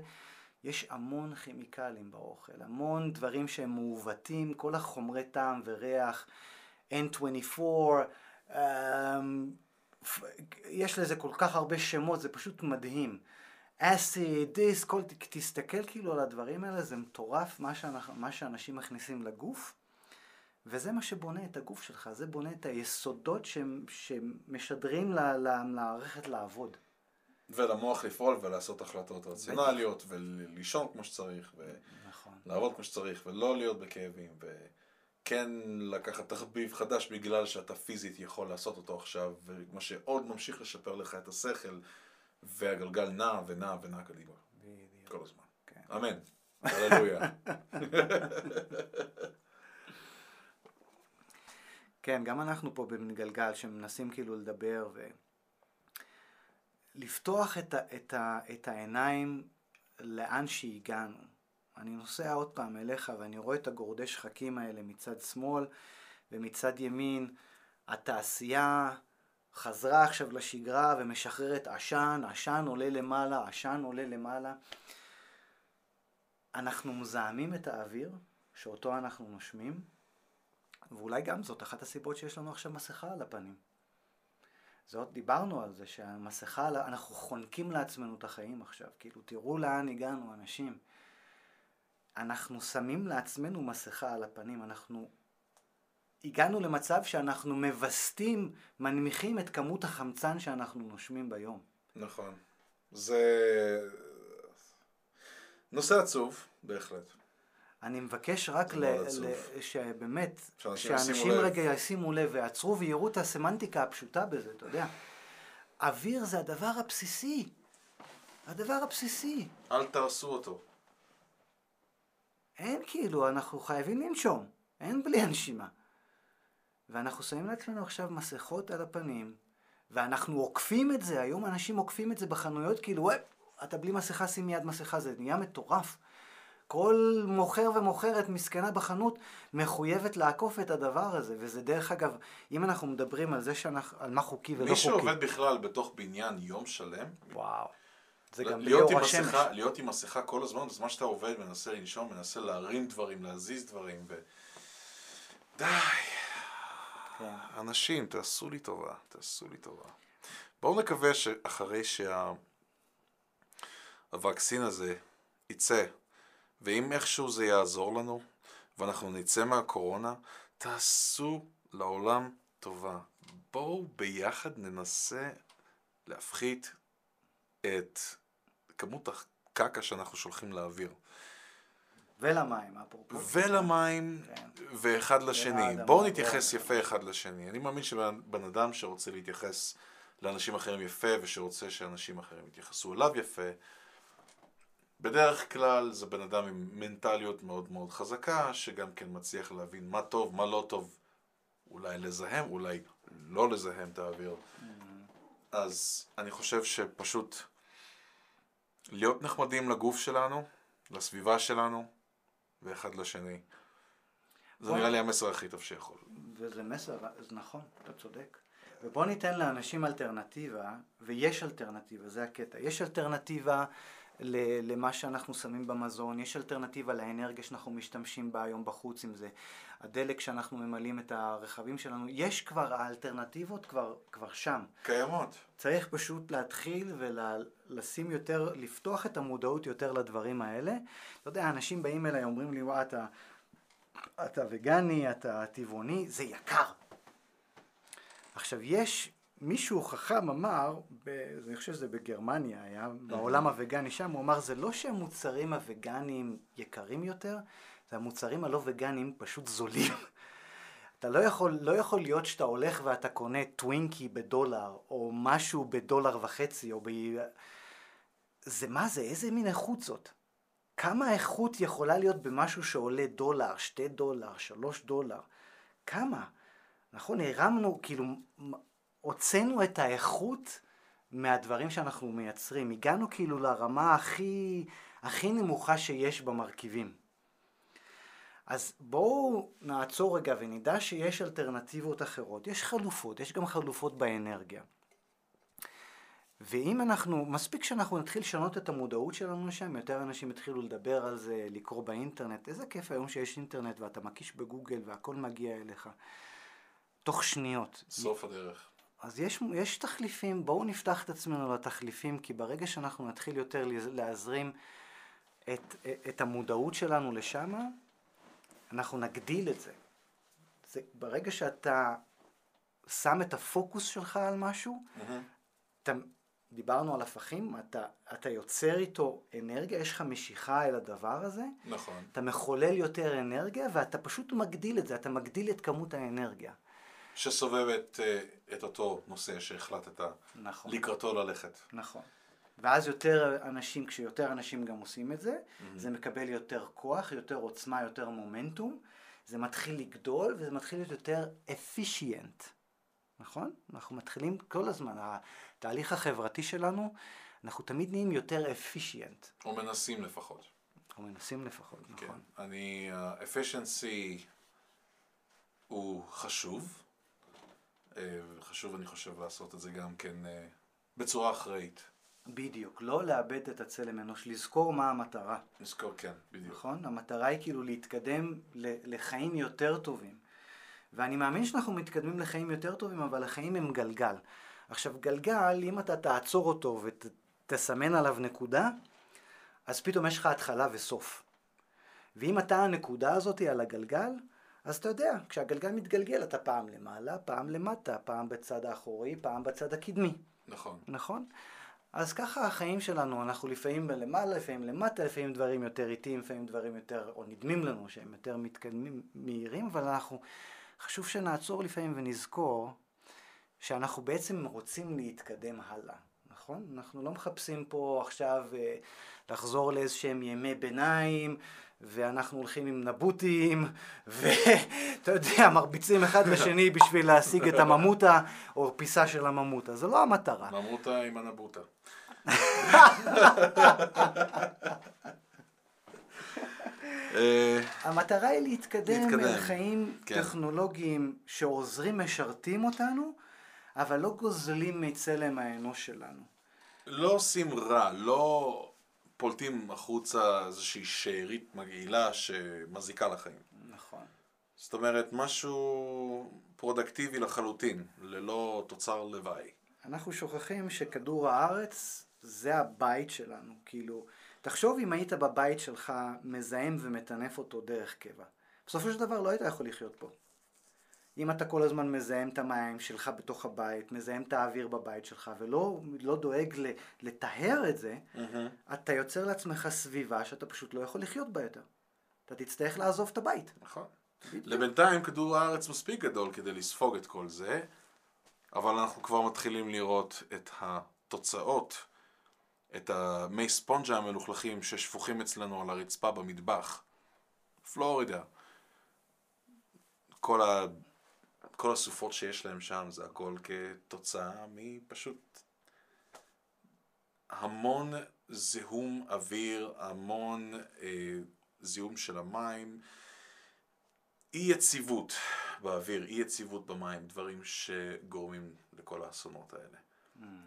יש המון כימיקלים באוכל, המון דברים שהם מעוותים, כל החומרי טעם וריח, N24, um, יש לזה כל כך הרבה שמות, זה פשוט מדהים. אסיד, דיס, כל, תסתכל כאילו על הדברים האלה, זה מטורף מה, שאנחנו, מה שאנשים מכניסים לגוף, וזה מה שבונה את הגוף שלך, זה בונה את היסודות שהם- שמשדרים למערכת לעבוד. ולמוח לפעול ולעשות החלטות רציונליות, ולישון כמו שצריך, נכון. ולעבוד כמו שצריך, ולא להיות בכאבים, וכן לקחת תחביב חדש בגלל שאתה פיזית יכול לעשות אותו עכשיו, ומה שעוד ממשיך לשפר לך את השכל, והגלגל נע ונע ונע קדימה, בדיוק. כל הזמן. כן. אמן. הללויה. כן, גם אנחנו פה במגלגל שמנסים כאילו לדבר ולפתוח את, ה, את, ה, את העיניים לאן שהגענו. אני נוסע עוד פעם אליך ואני רואה את הגורדי שחקים האלה מצד שמאל ומצד ימין, התעשייה, חזרה עכשיו לשגרה ומשחררת עשן, עשן עולה למעלה, עשן עולה למעלה. אנחנו מזהמים את האוויר, שאותו אנחנו נושמים, ואולי גם זאת אחת הסיבות שיש לנו עכשיו מסכה על הפנים. זאת, דיברנו על זה שהמסכה, אנחנו חונקים לעצמנו את החיים עכשיו. כאילו, תראו לאן הגענו, אנשים. אנחנו שמים לעצמנו מסכה על הפנים, אנחנו הגענו למצב שאנחנו מווסתים, מנמיכים את כמות החמצן שאנחנו נושמים ביום. נכון. זה נושא עצוב, בהחלט. אני מבקש רק ל... ל... שבאמת, שאנשים רגע ישימו לב ויעצרו ויראו את הסמנטיקה הפשוטה בזה, אתה יודע. אוויר זה הדבר הבסיסי. הדבר הבסיסי. אל תהרסו אותו. אין כאילו, אנחנו חייבים לנשום. אין בלי הנשימה. ואנחנו שמים לעצמנו עכשיו מסכות על הפנים, ואנחנו עוקפים את זה, היום אנשים עוקפים את זה בחנויות, כאילו, אתה בלי מסכה, שים מיד מסכה, זה נהיה מטורף. כל מוכר ומוכרת מסכנה בחנות מחויבת לעקוף את הדבר הזה, וזה דרך אגב, אם אנחנו מדברים על זה שאנחנו, על מה חוקי ולא מי חוקי. מי שעובד בכלל בתוך בניין יום שלם, וואו. זה גם באור השמש. להיות עם מסכה כל הזמן, בזמן שאתה עובד, מנסה לנשום, מנסה להרים דברים, להזיז דברים, ו... די. כן. אנשים, תעשו לי טובה, תעשו לי טובה. בואו נקווה שאחרי שהווקסין שה... הזה יצא, ואם איכשהו זה יעזור לנו, ואנחנו נצא מהקורונה, תעשו לעולם טובה. בואו ביחד ננסה להפחית את כמות הקקה שאנחנו שולחים לאוויר. ולמים, אפרופו. ולמים, כן. ואחד לשני. בואו נתייחס יפה אחד לשני. אני מאמין שבן אדם שרוצה להתייחס לאנשים אחרים יפה, ושרוצה שאנשים אחרים יתייחסו אליו יפה, בדרך כלל זה בן אדם עם מנטליות מאוד מאוד חזקה, שגם כן מצליח להבין מה טוב, מה לא טוב, אולי לזהם, אולי לא לזהם את האוויר. Mm-hmm. אז אני חושב שפשוט להיות נחמדים לגוף שלנו, לסביבה שלנו, ואחד לשני. זה נראה לי המסר הכי טוב שיכול. וזה מסר, זה נכון, אתה צודק. ובוא ניתן לאנשים אלטרנטיבה, ויש אלטרנטיבה, זה הקטע. יש אלטרנטיבה למה שאנחנו שמים במזון, יש אלטרנטיבה לאנרגיה שאנחנו משתמשים בה היום בחוץ, אם זה הדלק שאנחנו ממלאים את הרכבים שלנו, יש כבר, האלטרנטיבות כבר, כבר שם. קיימות. צריך פשוט להתחיל ולשים יותר, לפתוח את המודעות יותר לדברים האלה. אתה יודע, אנשים באים אליי, אומרים לי, וואה, אתה, אתה וגני, אתה טבעוני, זה יקר. עכשיו, יש מישהו חכם אמר, ב, אני חושב שזה בגרמניה היה, בעולם הווגני שם, הוא אמר, זה לא שהמוצרים הווגניים יקרים יותר, זה המוצרים הלא וגניים פשוט זולים. אתה לא יכול, לא יכול להיות שאתה הולך ואתה קונה טווינקי בדולר, או משהו בדולר וחצי, או ב... זה מה זה? איזה מין איכות זאת? כמה איכות יכולה להיות במשהו שעולה דולר, שתי דולר, שלוש דולר? כמה? נכון, הרמנו, כאילו, הוצאנו את האיכות מהדברים שאנחנו מייצרים. הגענו כאילו לרמה הכי, הכי נמוכה שיש במרכיבים. אז בואו נעצור רגע ונדע שיש אלטרנטיבות אחרות, יש חלופות, יש גם חלופות באנרגיה. ואם אנחנו, מספיק שאנחנו נתחיל לשנות את המודעות שלנו לשם, יותר אנשים יתחילו לדבר על זה, לקרוא באינטרנט, איזה כיף היום שיש אינטרנט ואתה מקיש בגוגל והכל מגיע אליך. תוך שניות. סוף הדרך. אז יש, יש תחליפים, בואו נפתח את עצמנו לתחליפים, כי ברגע שאנחנו נתחיל יותר להזרים את, את המודעות שלנו לשם, אנחנו נגדיל את זה. זה. ברגע שאתה שם את הפוקוס שלך על משהו, mm-hmm. אתה, דיברנו על הפכים, אתה, אתה יוצר איתו אנרגיה, יש לך משיכה אל הדבר הזה, נכון. אתה מחולל יותר אנרגיה ואתה פשוט מגדיל את זה, אתה מגדיל את כמות האנרגיה. שסובב את, אה, את אותו נושא שהחלטת נכון. לקראתו ללכת. נכון. ואז יותר אנשים, כשיותר אנשים גם עושים את זה, mm-hmm. זה מקבל יותר כוח, יותר עוצמה, יותר מומנטום, זה מתחיל לגדול וזה מתחיל להיות יותר אפישיינט, נכון? אנחנו מתחילים כל הזמן, התהליך החברתי שלנו, אנחנו תמיד נהיים יותר אפישיינט. או מנסים לפחות. או מנסים לפחות, כן. נכון. אני, efficiency הוא חשוב, וחשוב, אני חושב, לעשות את זה גם כן אה, בצורה אחראית. בדיוק, לא לאבד את הצלם אנוש, לזכור מה המטרה, נזכור, כן, בדיוק. נכון? המטרה היא כאילו להתקדם לחיים יותר טובים. ואני מאמין שאנחנו מתקדמים לחיים יותר טובים, אבל החיים הם גלגל. עכשיו, גלגל, אם אתה תעצור אותו ותסמן עליו נקודה, אז פתאום יש לך התחלה וסוף. ואם אתה הנקודה הזאת על הגלגל, אז אתה יודע, כשהגלגל מתגלגל אתה פעם למעלה, פעם למטה, פעם בצד האחורי, פעם בצד הקדמי, נכון. נכון? אז ככה החיים שלנו, אנחנו לפעמים למעלה, לפעמים למטה, לפעמים דברים יותר איטיים, לפעמים דברים יותר, או נדמים לנו שהם יותר מתקדמים, מהירים, אבל אנחנו, חשוב שנעצור לפעמים ונזכור שאנחנו בעצם רוצים להתקדם הלאה, נכון? אנחנו לא מחפשים פה עכשיו אה, לחזור לאיזשהם ימי ביניים, ואנחנו הולכים עם נבוטים, ואתה יודע, מרביצים אחד לשני בשביל להשיג את הממוטה, או פיסה של הממוטה. זו לא המטרה. ממוטה עם הנבוטה. המטרה היא להתקדם, להתקדם, אל חיים כן. טכנולוגיים שעוזרים, משרתים אותנו, אבל לא גוזלים מצלם האנוש שלנו. לא עושים רע, לא פולטים החוצה איזושהי שארית מגעילה שמזיקה לחיים. נכון. זאת אומרת, משהו פרודקטיבי לחלוטין, ללא תוצר לוואי. אנחנו שוכחים שכדור הארץ זה הבית שלנו. כאילו, תחשוב אם היית בבית שלך מזהם ומטנף אותו דרך קבע. בסופו של דבר לא היית יכול לחיות פה. אם אתה כל הזמן מזהם את המים שלך בתוך הבית, מזהם את האוויר בבית שלך, ולא לא דואג לטהר את זה, אתה יוצר לעצמך סביבה שאתה פשוט לא יכול לחיות בה יותר. אתה תצטרך לעזוב את הבית. נכון. לבינתיים כדור הארץ מספיק גדול כדי לספוג את כל זה, אבל אנחנו כבר מתחילים לראות את התוצאות, את המי ספונג'ה המלוכלכים ששפוכים אצלנו על הרצפה במטבח. פלורידה. כל, ה... כל הסופות שיש להם שם זה הכל כתוצאה מפשוט המון זיהום אוויר, המון אה, זיהום של המים, אי יציבות באוויר, אי יציבות במים, דברים שגורמים לכל האסונות האלה.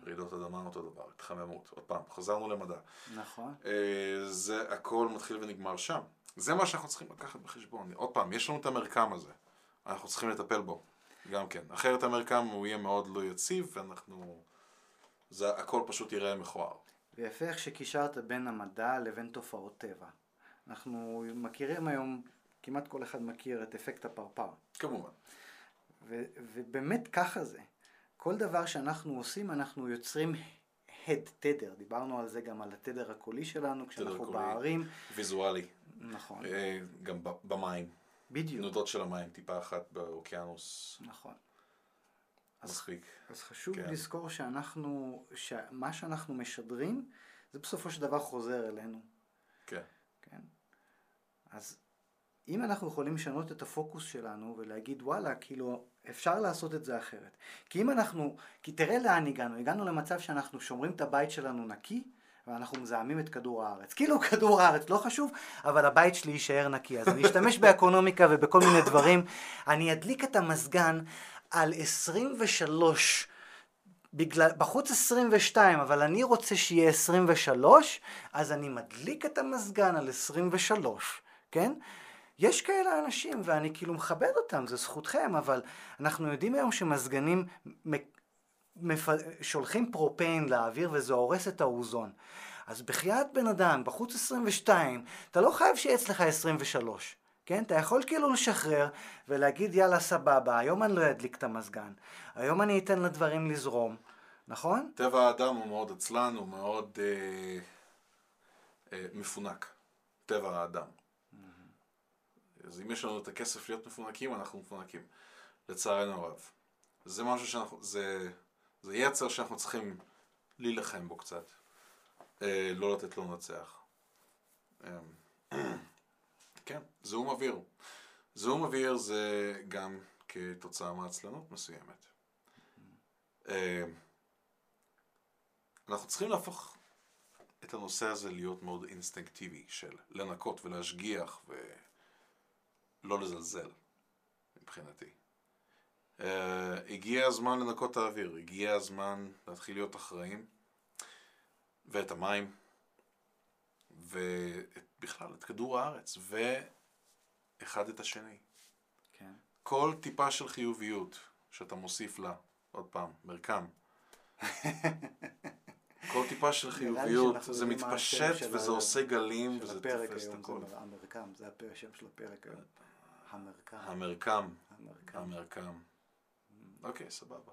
רעידות אדמה אותו דבר, התחממות, עוד פעם, חזרנו למדע. נכון. אה, זה הכל מתחיל ונגמר שם. זה מה שאנחנו צריכים לקחת בחשבון. עוד פעם, יש לנו את המרקם הזה, אנחנו צריכים לטפל בו, גם כן. אחרת המרקם הוא יהיה מאוד לא יציב, ואנחנו... זה הכל פשוט ייראה מכוער. ויפה איך שקישרת בין המדע לבין תופעות טבע. אנחנו מכירים היום, כמעט כל אחד מכיר את אפקט הפרפר. כמובן. ו- ובאמת ככה זה. כל דבר שאנחנו עושים, אנחנו יוצרים הד, תדר. דיברנו על זה גם על התדר הקולי שלנו, כשאנחנו. בערים. ויזואלי. נכון, אה, גם במים. בדיוק. נודות של המים, טיפה אחת באוקיינוס. נכון. אז, מספיק. אז חשוב כן. לזכור שאנחנו, שמה שאנחנו משדרים, זה בסופו של דבר חוזר אלינו. כן. כן? אז אם אנחנו יכולים לשנות את הפוקוס שלנו ולהגיד וואלה, כאילו אפשר לעשות את זה אחרת. כי אם אנחנו, כי תראה לאן הגענו, הגענו למצב שאנחנו שומרים את הבית שלנו נקי ואנחנו מזהמים את כדור הארץ. כאילו כדור הארץ לא חשוב, אבל הבית שלי יישאר נקי. אז אני אשתמש באקונומיקה ובכל מיני דברים. אני אדליק את המזגן על 23 בגלל, בחוץ 22, אבל אני רוצה שיהיה 23, אז אני מדליק את המזגן על 23, כן? יש כאלה אנשים, ואני כאילו מכבד אותם, זה זכותכם, אבל אנחנו יודעים היום שמזגנים מפ... שולחים פרופיין לאוויר וזה הורס את האוזון. אז בחייאת בן אדם, בחוץ 22, אתה לא חייב שיהיה אצלך 23. כן? אתה יכול כאילו לשחרר ולהגיד יאללה סבבה, היום אני לא אדליק את המזגן, היום אני אתן לדברים לזרום, נכון? טבע האדם הוא מאוד עצלן, הוא מאוד אה, אה, מפונק. טבע האדם. אז אם יש לנו את הכסף להיות מפונקים, אנחנו מפונקים. לצערנו הרב. זה משהו שאנחנו, זה, זה יצר שאנחנו צריכים להילחם בו קצת. אה, לא לתת לו לנצח. אה, כן, זיהום אוויר. זיהום אוויר זה גם כתוצאה מעצלנות מסוימת. אה, אנחנו צריכים להפוך את הנושא הזה להיות מאוד אינסטינקטיבי של לנקות ולהשגיח ולא לזלזל מבחינתי. אה, הגיע הזמן לנקות את האוויר, הגיע הזמן להתחיל להיות אחראים, ואת המים, ובכלל את כדור הארץ, ואחד את השני. כן. כל טיפה של חיוביות שאתה מוסיף לה, עוד פעם, מרקם. כל טיפה של חיוביות, זה מתפשט וזה עושה גלים וזה תופס את היום, הכל. זה המרקם, זה השם של הפרק היום. המרקם. המרקם, המרקם. אוקיי, סבבה.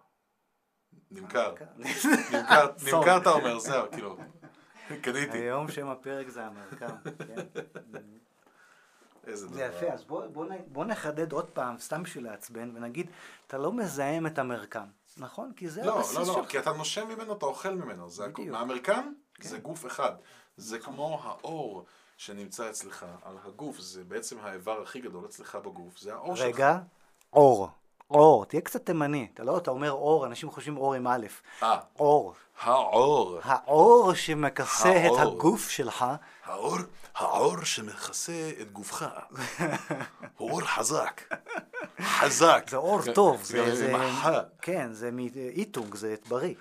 נמכר. נמכר. נמכר אתה אומר, זהו, כאילו, קניתי. היום שם הפרק זה המרקם, כן? איזה דבר. זה יפה, אז בוא, בוא, בוא נחדד עוד פעם, סתם בשביל לעצבן, ונגיד, אתה לא מזהם את המרקם, נכון? כי זה לא, הבסיס לא, לא, שלך. כי אתה נושם ממנו, אתה אוכל ממנו. זה. בדיוק. מהמרקם כן. זה גוף אחד. זה כמו האור שנמצא אצלך על הגוף, זה בעצם האיבר הכי גדול אצלך בגוף, זה האור שלך. רגע, אור. אור, תהיה קצת תימני. אתה לא, אתה אומר אור, אנשים חושבים אור עם א', אה, אור. האור. האור שמכסה את. הגוף שלך, האור, האור שמכסה את גופך. הוא אור חזק. חזק. זה אור טוב, זה, החה. כן, זה מאיטונג, זה בריא.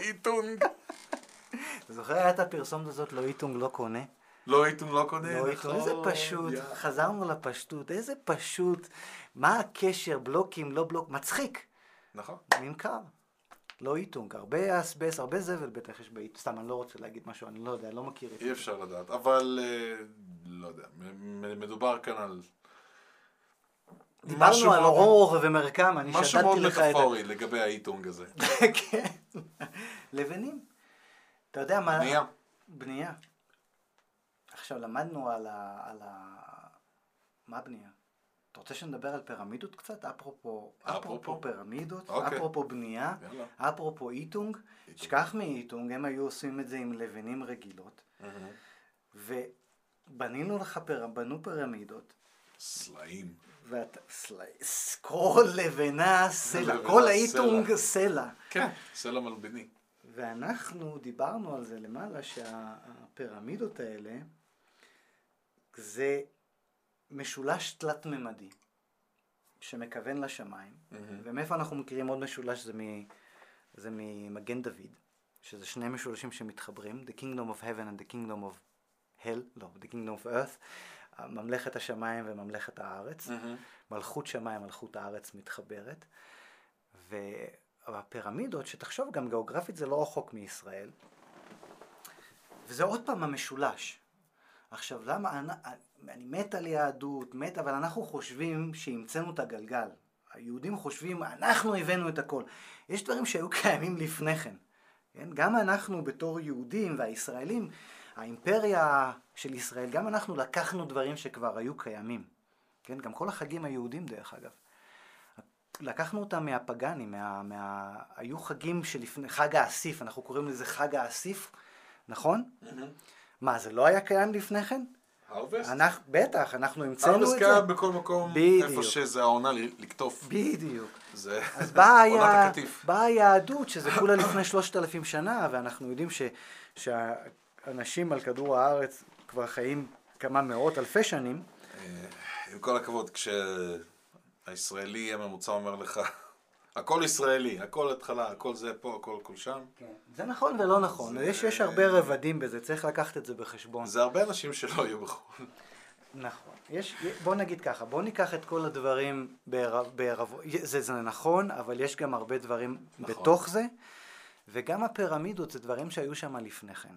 איטונג. אתה זוכר היה את הפרסומת הזאת, לא איטונג לא קונה? לא איטונג לא קונה. לא איזה נכון, פשוט, יא. חזרנו לפשטות, איזה פשוט, מה הקשר, בלוקים, לא בלוק, מצחיק, נכון. נמכר. לא איטונג, הרבה אסבסט, הרבה זבל בטח יש באיטונג, סתם, אני לא רוצה להגיד משהו, אני לא יודע, לא מכיר את אי אפשר לדעת, אבל אה, לא יודע, מדובר כאן על משהו דיברנו על מאוד- אור ומרקם, אני משהו מאוד שדדתי לך את ה... מטאפורי לגבי האיטונג הזה. כן, לבנים. אתה יודע מה... בנייה. בנייה. עכשיו למדנו. על ה... מה בנייה? אתה רוצה שנדבר על פירמידות קצת? אפרופו, אפרופו? אפרופו פירמידות, אוקיי. אפרופו בנייה, יאללה. אפרופו איטונג, שכח מאיטונג, הם היו עושים את זה עם לבנים רגילות, ובנינו לך, פיר... בנו פירמידות, סלעים. ואתה, סלע- ס- כל לבנה סלע, כל האיטונג. סלע. כן, סלע מלבני. ואנחנו דיברנו על זה למעלה, שהפירמידות האלה זה משולש תלת-ממדי שמכוון לשמיים, ומאיפה אנחנו מכירים עוד משולש? זה, מ, זה ממגן דוד, שזה שני משולשים שמתחברים, The Kingdom of Heaven and the Kingdom of Hell, לא, The Kingdom of Earth, ממלכת השמיים וממלכת הארץ, מלכות שמיים, מלכות הארץ מתחברת, והפירמידות, שתחשוב גם גיאוגרפית זה לא רחוק מישראל, וזה עוד פעם המשולש. עכשיו, למה, אני, אני מת על יהדות, מת, אבל אנחנו חושבים שהמצאנו את הגלגל. היהודים חושבים, אנחנו הבאנו את הכל. יש דברים שהיו קיימים לפני כן. כן? גם אנחנו בתור יהודים והישראלים, האימפריה של ישראל, גם אנחנו לקחנו דברים שכבר היו קיימים. כן? גם כל החגים היהודים דרך אגב. לקחנו אותם מהפגאנים, מה, מה... היו חגים שלפני, חג האסיף, אנחנו קוראים לזה חג האסיף, נכון? מה, זה לא היה קיים לפני כן? הרווסט? אנחנו, בטח, אנחנו המצאנו את הרווסט זה. קיים בכל מקום, בדיוק. איפה שזה העונה לקטוף. בדיוק. זה אז באה היה-. באה היהדות, שזה כולה לפני שלושת אלפים שנה, ואנחנו יודעים ש, שהאנשים על כדור הארץ כבר חיים כמה מאות אלפי שנים. אה, עם כל הכבוד, כשהישראלי הממוצע אומר לך, הכל ישראלי, הכל התחלה, הכל זה פה, הכל הכל שם, זה נכון ולא נכון, זה- יש, יש הרבה רבדים בזה, צריך לקחת את זה בחשבון. זה הרבה אנשים שלא יהיו בחו"ל. נכון. יש, בוא נגיד ככה, בוא ניקח את כל הדברים בערב, בערב זה, זה נכון, אבל יש גם הרבה דברים נכון. בתוך זה, וגם הפירמידות זה דברים שהיו שם לפני כן.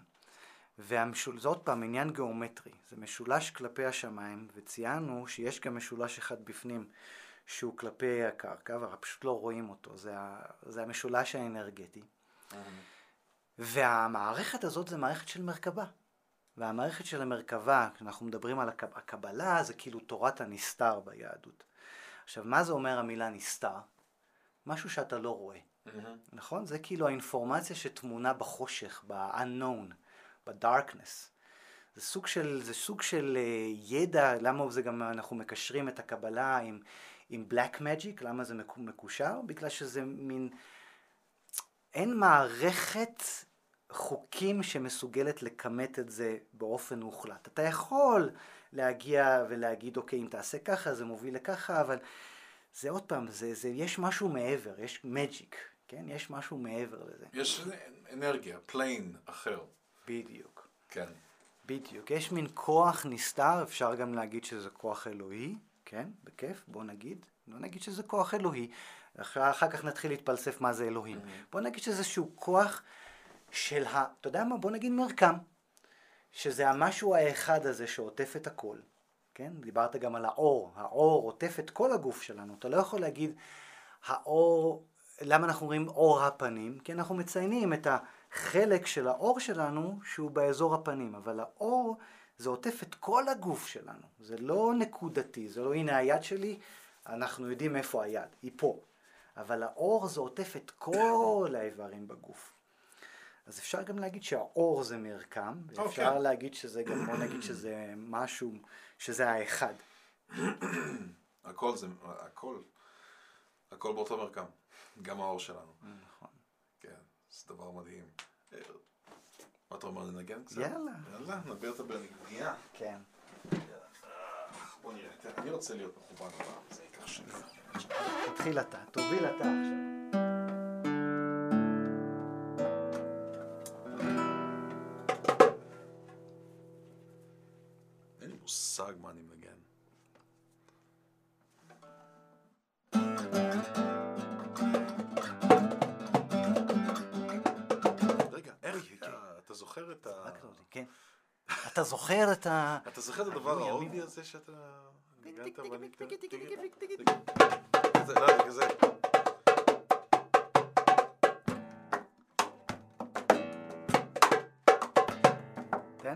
והמשול... זה עוד פעם עניין גיאומטרי, זה משולש כלפי השמיים, וציינו שיש גם משולש אחד בפנים שהוא כלפי הקרקע, אבל פשוט לא רואים אותו, זה, ה... זה המשולש האנרגטי. והמערכת הזאת זה מערכת של מרכבה. והמערכת של המרכבה, כשאנחנו מדברים על הקב... הקבלה, זה כאילו תורת הנסתר ביהדות. עכשיו, מה זה אומר המילה נסתר? משהו שאתה לא רואה, נכון? זה כאילו האינפורמציה שטמונה בחושך, ב-unknown, ב-darkness. זה סוג של, זה סוג של uh, ידע, למה זה גם, אנחנו מקשרים את הקבלה עם, עם black magic, למה זה מקו- מקושר? בגלל שזה מין, אין מערכת חוקים שמסוגלת לכמת את זה באופן מוחלט. אתה יכול להגיע ולהגיד, אוקיי, אם תעשה ככה זה מוביל לככה, אבל זה עוד פעם, זה, זה, יש משהו מעבר, יש magic, כן? יש משהו מעבר לזה. יש אנרגיה, plane אחר. בדיוק. כן. בדיוק. יש מין כוח נסתר, אפשר גם להגיד שזה כוח אלוהי, כן? בכיף, בוא נגיד. לא נגיד שזה כוח אלוהי, אחר, אחר כך נתחיל להתפלסף מה זה אלוהים. Mm-hmm. בוא נגיד שזה איזשהו כוח של ה... אתה יודע מה? בוא נגיד מרקם. שזה המשהו האחד הזה שעוטף את הכל. כן? דיברת גם על האור. האור עוטף את כל הגוף שלנו. אתה לא יכול להגיד, האור, למה אנחנו אומרים אור הפנים? כי אנחנו מציינים את החלק של האור שלנו שהוא באזור הפנים. אבל האור זה עוטף את כל הגוף שלנו. זה לא נקודתי, זה לא הנה היד שלי, אנחנו יודעים איפה היד, היא פה. אבל האור זה עוטף את כל האיברים בגוף. אז אפשר גם להגיד שהאור זה מרקם, ואפשר okay. אוקיי. להגיד שזה גם, בוא נגיד שזה משהו, שזה האחד. הכל זה, הכל, הכל באותו מרקם, גם האור שלנו. נכון. כן, זה דבר מדהים. מה אתה אומר לנגן קצת? יאללה. יאללה, נדבר את בנגיעה. כן. בוא נראה, אני רוצה להיות מחובר הפעם, זה ייקח שנייה. תתחיל אתה, תוביל אתה עכשיו. מושג מה אני מנגן. אתה זוכר את ה... אתה זוכר את הדבר ההודי הזה שאתה... כן?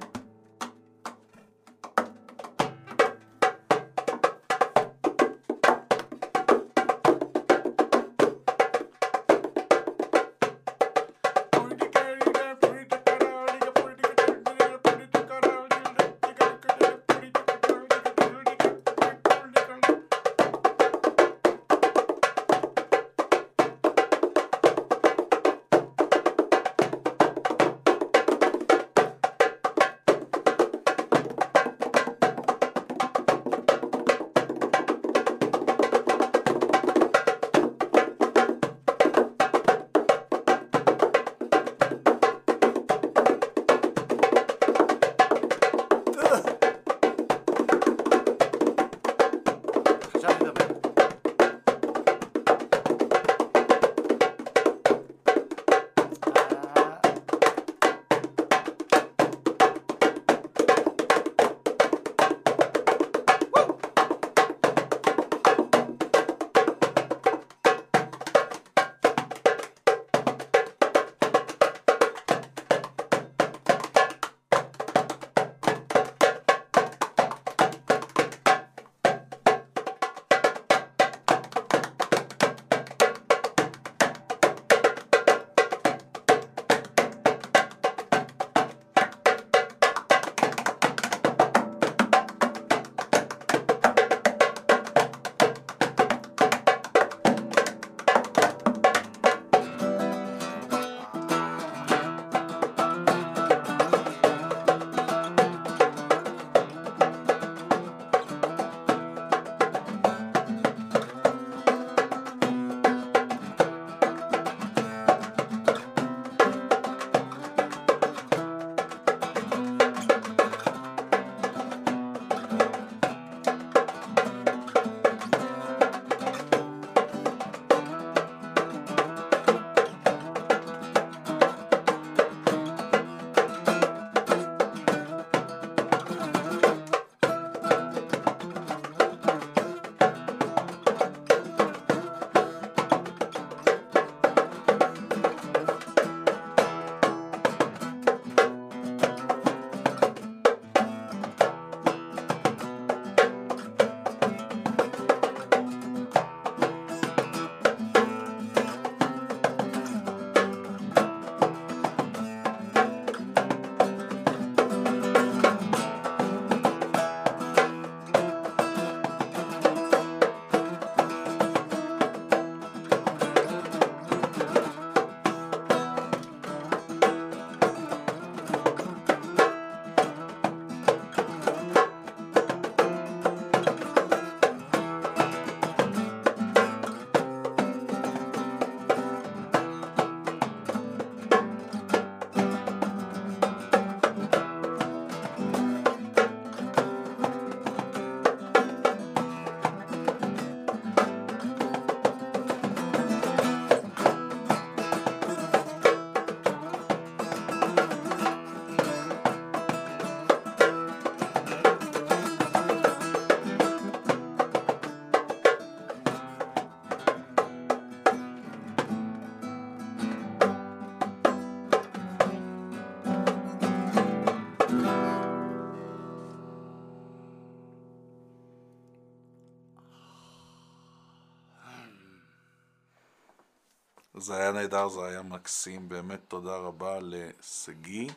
זה היה נהדר, זה היה מקסים, באמת תודה רבה לשגיא,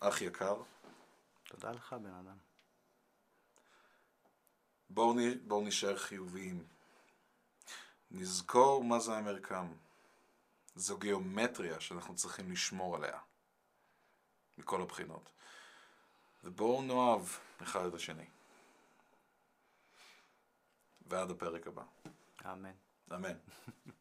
אח יקר. תודה לך, בן אדם. בואו בואו נשאר חיוביים. נזכור מה זה המרקם. זו גיאומטריה שאנחנו צריכים לשמור עליה. מכל הבחינות. ובואו נאהב אחד את השני. ועד הפרק הבא. אמן. אמן.